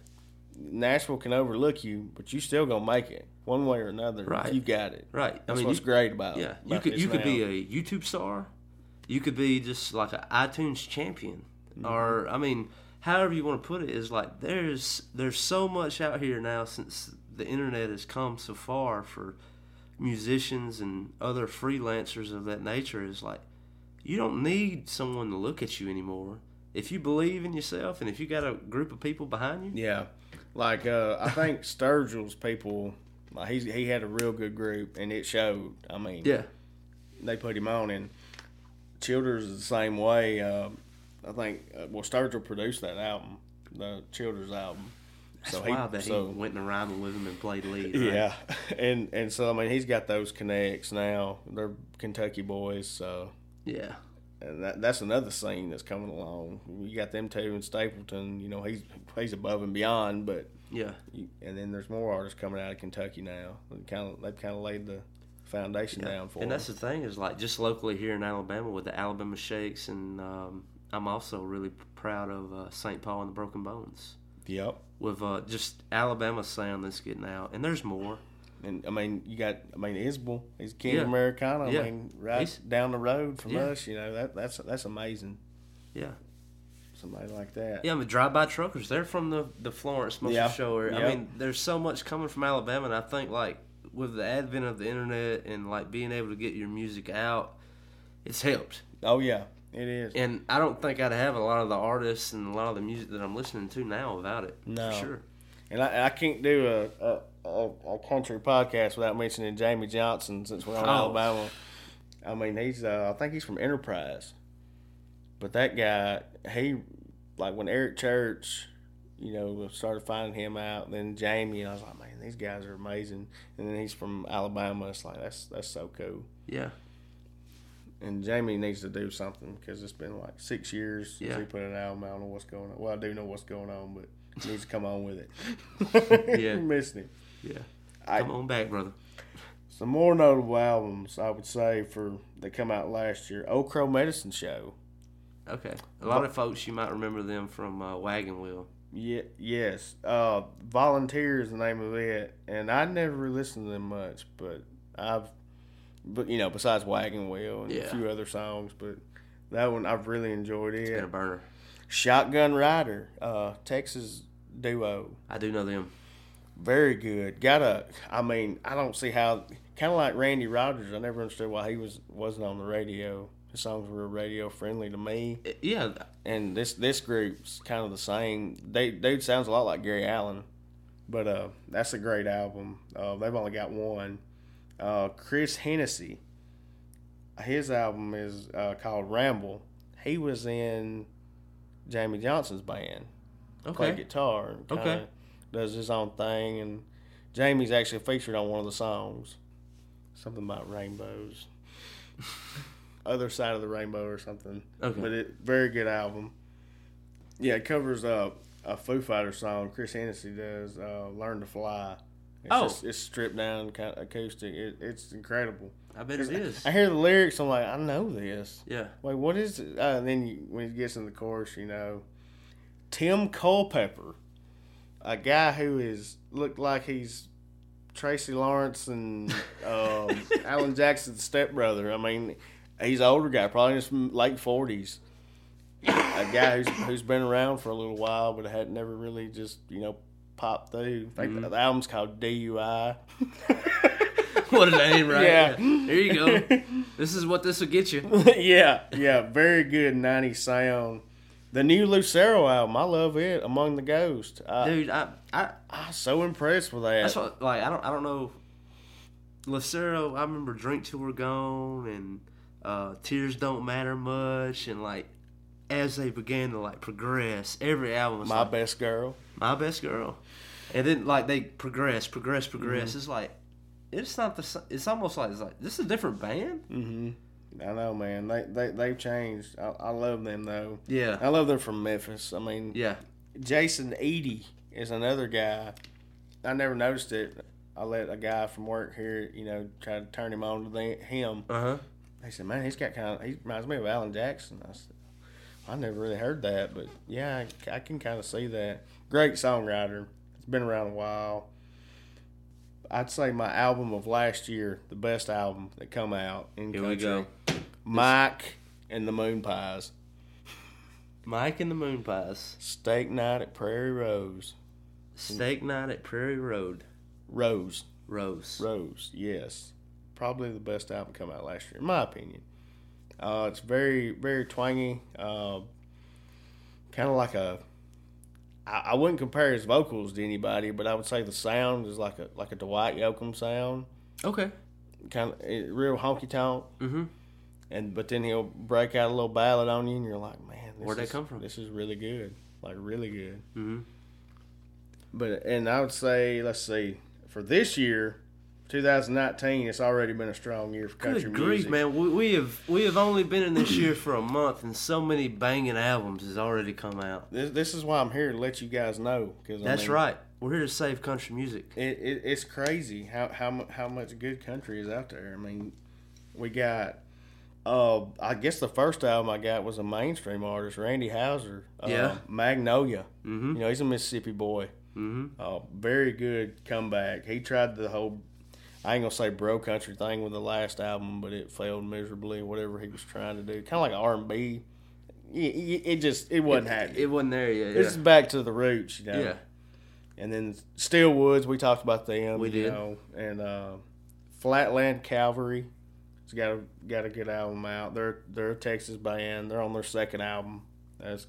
Nashville can overlook you, but you still gonna make it one way or another. Right. You got it. right That's i mean what's you, great about Yeah, you could you could be a YouTube star, you could be just like an iTunes champion, Mm-hmm. or I mean, however you want to put it is like there's there's so much out here now since the internet has come so far for musicians and other freelancers of that nature. Is like you don't need someone to look at you anymore. If you believe in yourself and if you got a group of people behind you, Yeah, like uh, I think Sturgill's people, like he's he had a real good group, and it showed. I mean, yeah, they put him on, and Childers is the same way. Uh, I think uh, well, Sturgill produced that album, the Childers album. that's wild that so- he went in a with him and played lead. right? Yeah, and and so I mean he's got those connects now. They're Kentucky boys, so yeah, and that, that's another scene that's coming along. You got them two in Stapleton. You know he's he's above and beyond, but yeah. you, and then there's more artists coming out of Kentucky now. Kind of they've kind of laid the foundation Yeah. down for and them. that's the thing is like just locally here in Alabama with the Alabama Shakes, and um, I'm also really proud of uh, St. Paul and the Broken Bones Yep. with uh, just Alabama sound that's getting out, and there's more. And I mean, you got I mean Isbell. He's King Yeah. Americana. Yeah. I mean, right He's- down the road from Yeah. us. You know that that's that's amazing. Yeah, Somebody like that. yeah. I mean, drive-by truckers. They're from the the Florence Muscle Yeah. Shoals area. I mean, there's so much coming from Alabama, and I think like with the advent of the internet and like being able to get your music out, it's helped. Oh yeah, it is. And I don't think I'd have a lot of the artists and a lot of the music that I'm listening to now without it. No. For sure. And I, I can't do a, a, a, a country podcast without mentioning Jamey Johnson since we're on Oh. Alabama. I mean, he's uh, I think he's from Enterprise, but that guy he like when Eric Church, you know, started finding him out. Then Jamey, and I was like, man, these guys are amazing. And then he's from Alabama. It's like that's that's so cool. Yeah. And Jamey needs to do something because it's been like six years since he put an album. I don't know what's going on. Well, I do know what's going on, but he needs to come on with it. Yeah. Missing him. Yeah. I- Come on back, brother. Some more notable albums I would say for that come out last year. Old Crow Medicine Show. Okay. A lot of folks, you might remember them from uh, Wagon Wheel. Yeah, yes. Uh, Volunteer is the name of it, and I never really listened to them much, but I've but you know, besides Wagon Wheel and Yeah. a few other songs, but that one I've really enjoyed It's it. been a burner. Shotgun Rider, uh, Texas duo, I do know them. very good. Got a, I mean, I don't see how, kind of like Randy Rogers. I never understood why he was wasn't on the radio. His songs were radio friendly to me, Uh, Yeah, and this this group's kind of the same. They dude sounds a lot like Gary Allan, but uh, that's a great album. Uh, they've only got one. Uh, Chris Hennessee, his album is uh, called Ramble. He was in Jamey Johnson's band. Okay. Play guitar. And Okay. Does his own thing, and Jamey's actually featured on one of the songs. Something about rainbows. Other side of the rainbow or something. Okay. But it very good album. Yeah, it covers uh, a Foo Fighter song. Chris Hennessee does uh, "Learn to Fly." It's Oh. just, it's stripped down, kind of acoustic. It, it's incredible. I bet it is. I hear the lyrics. I'm like, I know this. Yeah. Wait, what is it? Uh, and then you, when he gets in the chorus, you know, Tim Culpepper, a guy who is looked like he's Tracy Lawrence and um, Alan Jackson's stepbrother. I mean, he's an older guy, probably in his late forties. A guy who's who's been around for a little while, but had never really just you know popped through. I think mm-hmm. the album's called DUI. what a name, right? Yeah. There you go. this is what this will get you. yeah, yeah, very good '90s sound. The new Lucero album, I love it. Among the Ghosts, I, Dude, I, I I'm so impressed with that. that's what like I don't I don't know Lucero, I remember Drink Till We're Gone and uh, Tears Don't Matter Much and like as they began to like progress, every album My like, best girl. my best girl. And then like they progress, progress, progress. Mm-hmm. It's like it's not the. It's almost like it's like this is a different band. hmm I know, man. They they they've changed. I, I love them though. Yeah, I love them from Memphis. I mean, yeah. Jason Eady is another guy. I never noticed it. I let a guy from work here, you know, try to turn him on to the, him. Uh huh. They said, "Man, he's got kind of he reminds me of Alan Jackson." I said, "I never really heard that, but yeah, I, I can kind of see that." Great songwriter. It's been around a while. I'd say my album of last year, the best album that come out in Here we country. go. Mike and the Moonpies. Mike and the Moonpies. Steak night at Prairie Rose. Steak night at Prairie Road. Rose. Rose. Rose, yes. Probably the best album come out last year, in my opinion. Uh, it's very, very twangy. Uh, kind of like a. I, I wouldn't compare his vocals to anybody, but I would say the sound is like a like a Dwight Yoakam sound, Okay. kind of real honky tonk. Mm-hmm. And but then he'll break out a little ballad on you, and you're like, man, this Where'd that is- come from? This is really good, like really good. Mm-hmm. But and I would say, let's see, for this year, 2019, it's already been a strong year for country Good grief, music. man. We, we have we have only been in this year for a month, and so many banging albums has already come out. This, this is why I'm here to let you guys know. Cause, I That's mean, right. We're here to save country music. It, it, it's crazy how, how how much good country is out there. I mean, we got. Uh, I guess the first album I got was a mainstream artist, Randy Houser. Uh, Yeah. Magnolia. Mm-hmm. You know, he's a Mississippi boy. Mm-hmm. Uh, very good comeback. He tried the whole, I ain't gonna say bro country thing with the last album, but it failed miserably. Whatever he was trying to do, kind of like R and B. It, it just it wasn't happening. It wasn't there yet. It's Yeah. back to the roots, you know. yeah. And then Steel Woods, we talked about them. We you did. know, and uh, Flatland Cavalry, it's got a got a good album out. They're they're a Texas band. They're on their second album. That's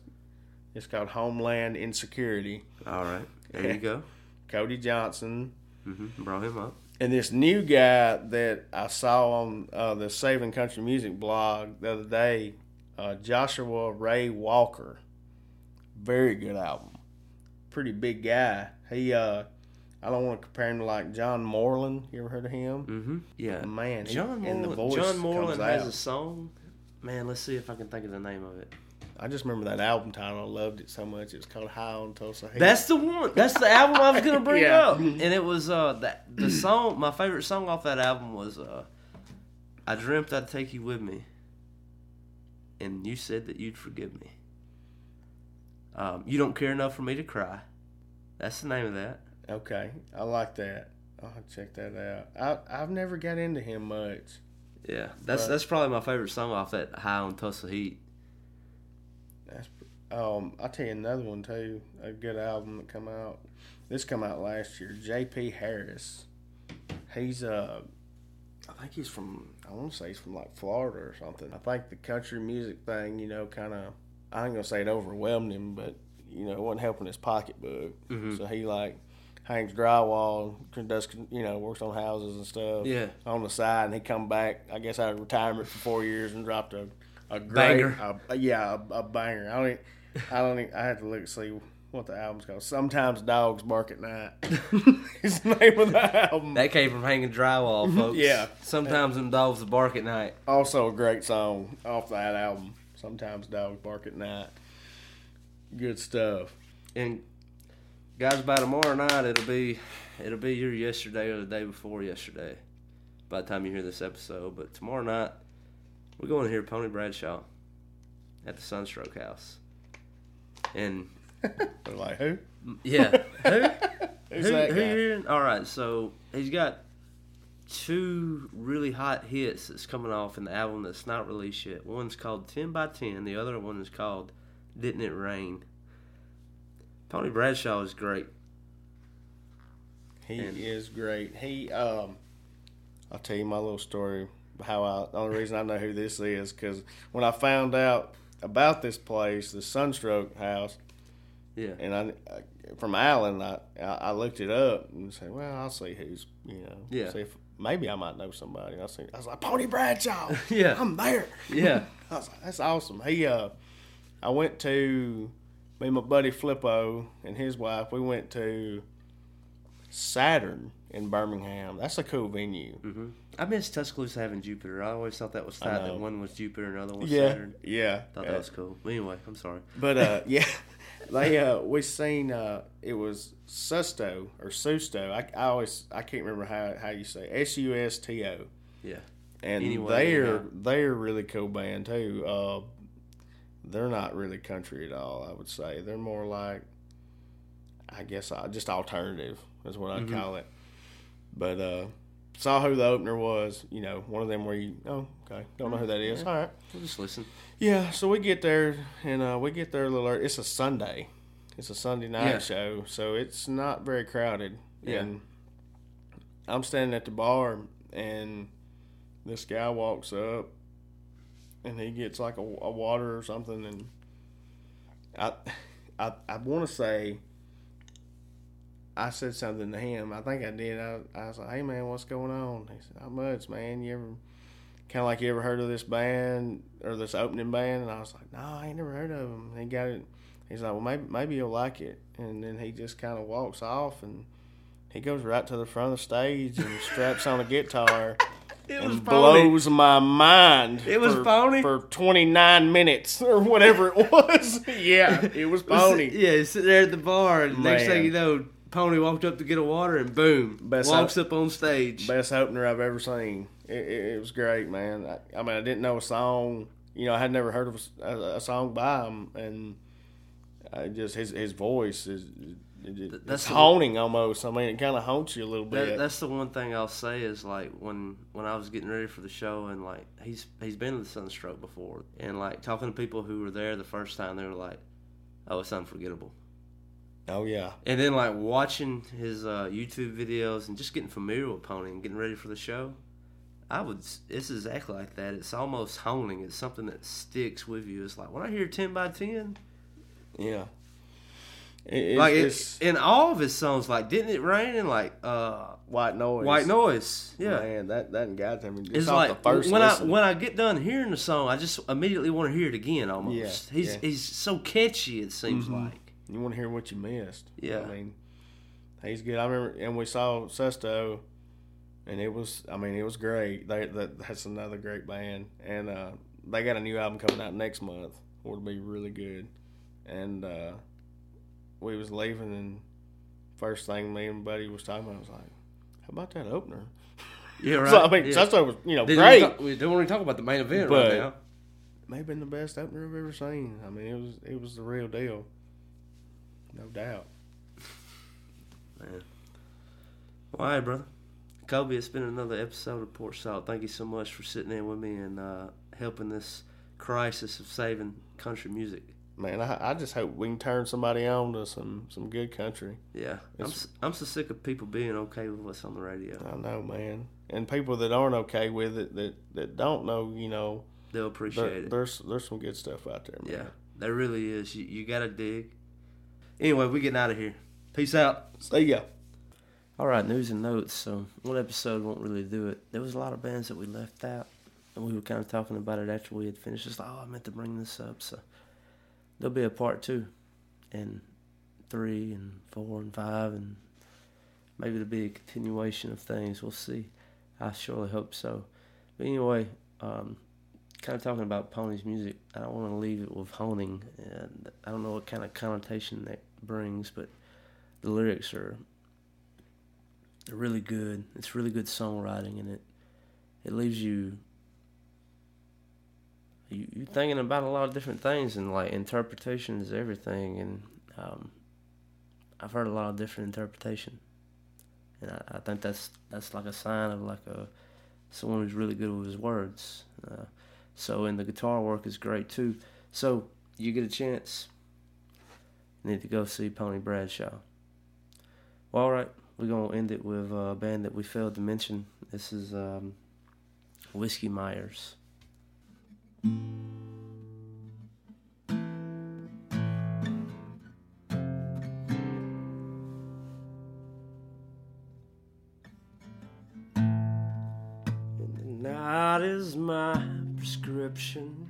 it's called Homeland Insecurity. All right. There you go. Cody Johnson, Mm-hmm. Brought him up. And this new guy that I saw on uh, the Saving Country Music blog the other day, uh, Joshua Ray Walker. Very good album. Pretty big guy. He, uh, I don't want to compare him to like John Moreland. You ever heard of him? Mm-hmm. Yeah. Man, he- John and the Moreland. voice John Moreland has out. a song. Man, let's see if I can think of the name of it. I just remember that album title. I loved it so much. It's called High on Tulsa Heat. That's the one. That's the album I was gonna bring Yeah. up, and it was uh that the song. My favorite song off that album was uh, "I Dreamt I'd Take You With Me," and you said that you'd forgive me. Um, you don't care enough for me to cry. That's the name of that. okay. I like that. I'll check that out. I I've never got into him much. Yeah, that's But- that's probably my favorite song off that High on Tulsa Heat. That's um. I'll tell you another one too. A good album that come out. This come out last year. J.P. Harris. He's uh. I think he's from. I want to say he's from like Florida or something. I think the country music thing, you know, kind of. I ain't gonna say it overwhelmed him, but you know, it wasn't helping his pocketbook. So he like hangs drywall, does you know, works on houses and stuff. Yeah. On the side, and he come back. I guess out of retirement for four years and dropped a a great, Banger. a- yeah, a, a banger. I don't. Even, I don't. Even, I had to look and see what the album's called. Sometimes dogs bark at night. is the name of the album. That came from hanging drywall, mhm. folks. Yeah. Sometimes them dogs bark at night. Also a great song off that album. Sometimes dogs bark at night. Good stuff. And guys, by tomorrow night it'll be it'll be your yesterday or the day before yesterday. By the time you hear this episode, but tomorrow night we're going to hear Pony Bradshaw at the Sunstroke House. And They're like who? yeah, who? Who's who, that who guy? hearing? All right, so he's got two really hot hits that's coming off in the album that's not released yet. One's called 10 by 10, the other one is called Didn't It Rain. Pony Bradshaw is great. He And- is great. He um, I'll tell you my little story. How I the only reason I know who this is because when I found out about this place, the Sunstroke House, Yeah. and I, from Allen, I I I looked it up and said, well, I'll see who's you know, Yeah. see if maybe I might know somebody. I see, I was like Pony Bradshaw, Yeah. I'm there. Yeah. I was like, that's awesome. He uh, I went to me and my buddy Flippo and his wife. We went to Saturn in Birmingham. That's a cool venue. hmm I miss Tuscaloosa having Jupiter. I always thought that was I tight that one was Jupiter and the other was Yeah, Saturn. yeah. Thought that was cool. But anyway, I'm sorry. But uh, yeah, they uh, we seen uh, it was Susto or Susto. I, I always I can't remember how how you say S U S T O. Yeah. And Anyway, they're yeah. they're a really cool band too. Uh, they're not really country at all. I would say they're more like, I guess, uh, just alternative is what I'd Mm-hmm. call it. But uh, saw who the opener was. You know, one of them where you oh okay don't know who that is. All right. We'll just listen. Yeah, so we get there and uh, we get there a little early. It's a Sunday. It's a Sunday night Yeah. show, so it's not very crowded. Yeah. And I'm standing at the bar and this guy walks up and he gets like a, a water or something and I I, I want to say I said something to him. I think I did. I, I was like, "Hey man, what's going on?" He said, "Not much, man. You ever kind of like you ever heard of this band or this opening band?" And I was like, "No, I ain't never heard of them." He got it. He's like, "Well, maybe maybe you'll like it." And then he just kind of walks off and he goes right to the front of the stage and straps on a guitar It and blows my mind. It was for, phony? for 29 minutes or whatever it was. yeah, it was pony. Yeah, he's sitting there at the bar, and next Man. thing you know, Pony walked up to get a water, and boom, Best walks out- up on stage. Best opener I've ever seen. It, it, it was great, man. I, I mean, I didn't know a song. You know, I had never heard of a, a, a song by him, and I just his his voice is it, that's it's the- haunting almost. I mean, it kind of haunts you a little That, bit. that's the one thing I'll say is like when when I was getting ready for the show and like he's he's been to the Sunstroke before and like talking to people who were there the first time they were like, oh it's unforgettable. Oh yeah, And then like watching his uh, YouTube videos and just getting familiar with Pony and getting ready for the show, I would. It's exactly like that. It's almost haunting. It's something that sticks with you. It's like when I hear ten by ten, yeah. It, like it's it, in all of his songs, like didn't it rain and like uh, white noise. white noise, yeah. man, that that got to me. Just It's like the first when I when I get done hearing the song, I just immediately want to hear it again. Almost, Yeah, he's yeah. he's so catchy. It seems Mhm. like You want to hear what you missed. Yeah. I mean, he's good. I remember, and we saw Susto, and it was, I mean, it was great. They, that, that's another great band. And uh, they got a new album coming out next month, it'll be really good. And uh, we was leaving, and first thing me and Buddy was talking about, I was like, how about that opener? yeah, right. So, I mean, yeah. Susto was, you know, Didn't great. even talk- we don't want to talk about the main event But- right now. May have been the best opener I've ever seen. I mean, it was it was the real deal. No doubt. Man. Well, all right, brother. Colby, it's been another episode of Porch Talk. Thank you so much for sitting in with me and uh, helping this crisis of saving country music. Man, I, I just hope we can turn somebody on to some, some good country. Yeah, I'm, It's- I'm so sick of people being okay with what's on the radio. I know, man. And people that aren't okay with it, that, that don't know, you know, They'll appreciate there, it. there's there's some good stuff out there, man. Yeah, there really is. You, you got to dig. Anyway, we getting out of here. Peace out. See ya. All right, news and notes. So one episode won't really do it. There was a lot of bands that we left out, and we were kind of talking about it after we had finished. It's like, oh, I meant to bring this up. So there'll be a part two, and three, and four, and five, and maybe it'll be a continuation of things. We'll see. I surely hope so. But anyway, um, kind of talking about Pony's music. I don't want to leave it with honing, and I don't know what kind of connotation that brings, but the lyrics are they're really good. It's really good songwriting, and it it leaves you you you thinking about a lot of different things, and like interpretation is everything. And um, I've heard a lot of different interpretation, and I, I think that's that's like a sign of like a someone who's really good with his words. Uh, so, and the guitar work is great too. So, you get a chance, need to go see Pony Bradshaw. Well, all right, we're gonna end it with a band that we failed to mention. This is um, Whiskey Myers. And the night is my prescription.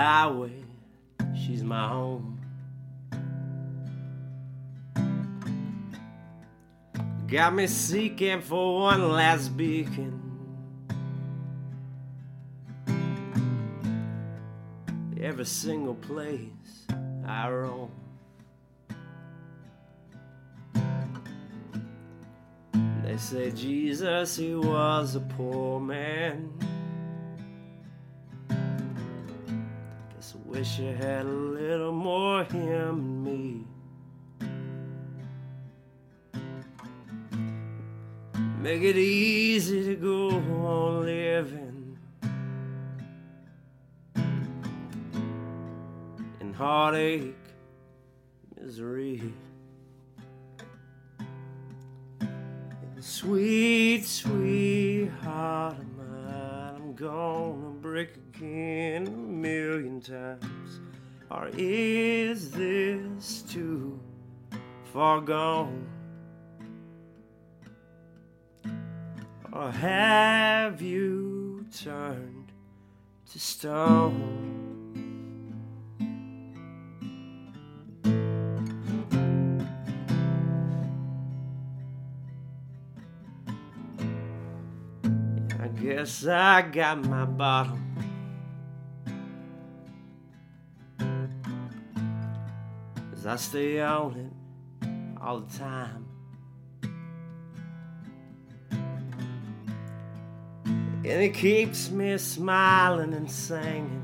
Highway, she's my home. Got me seeking for one last beacon. Every single place I roam. They say Jesus, he was a poor man. Wish I had a little more him and me. Make it easy to go on living. In heartache, misery. Sweet, sweet heart gonna break again a million times. Or is this too far gone? Or have you turned to stone? Guess I got my bottle. As I stay on it all the time. And it keeps me smiling and singing.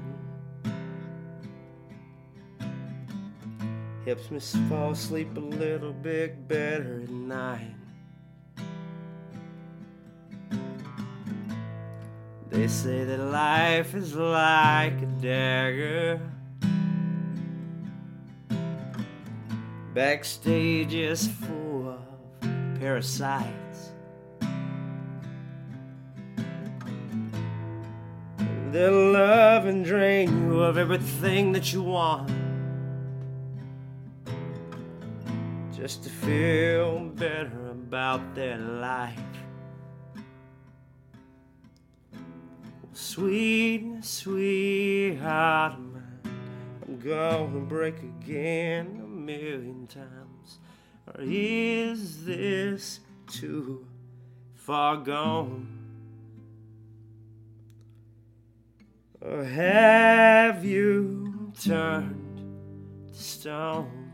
Helps me fall asleep a little bit better at night. They say that life is like a dagger. Backstage is full of parasites. They'll love and drain you of everything that you want. Just to feel better about their life. Sweet, sweet heart of mine, I'm gonna break again a million times. Or is this too far gone? Or have you turned to stone?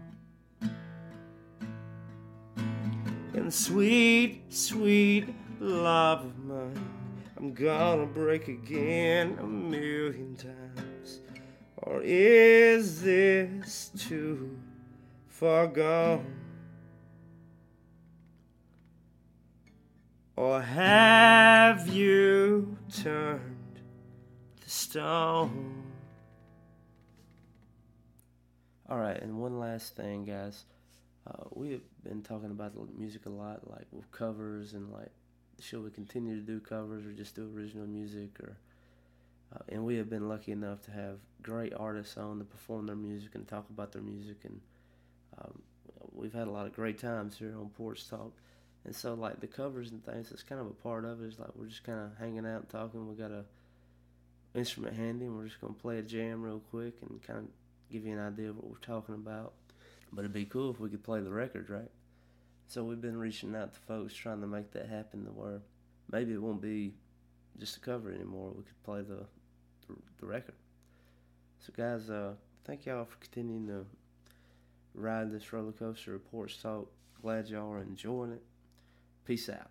And sweet, sweet love of mine, I'm gonna break again a million times. Or is this too far gone? Or have you turned the stone? All right, and one last thing, guys. Uh, we have been talking about the music a lot, like with covers and like should we continue to do covers or just do original music? Or uh, and we have been lucky enough to have great artists on to perform their music and talk about their music, and um, we've had a lot of great times here on Porch Talk. And so, like the covers and things, it's kind of a part of it. It's like we're just kind of hanging out and talking. We got a instrument handy, and we're just gonna play a jam real quick and kind of give you an idea of what we're talking about. But it'd be cool if we could play the records, right? So we've been reaching out to folks trying to make that happen to where maybe it won't be just a cover anymore. We could play the the, the record. So guys, uh, thank y'all for continuing to ride this roller coaster of Porch Talk. Glad y'all are enjoying it. Peace out.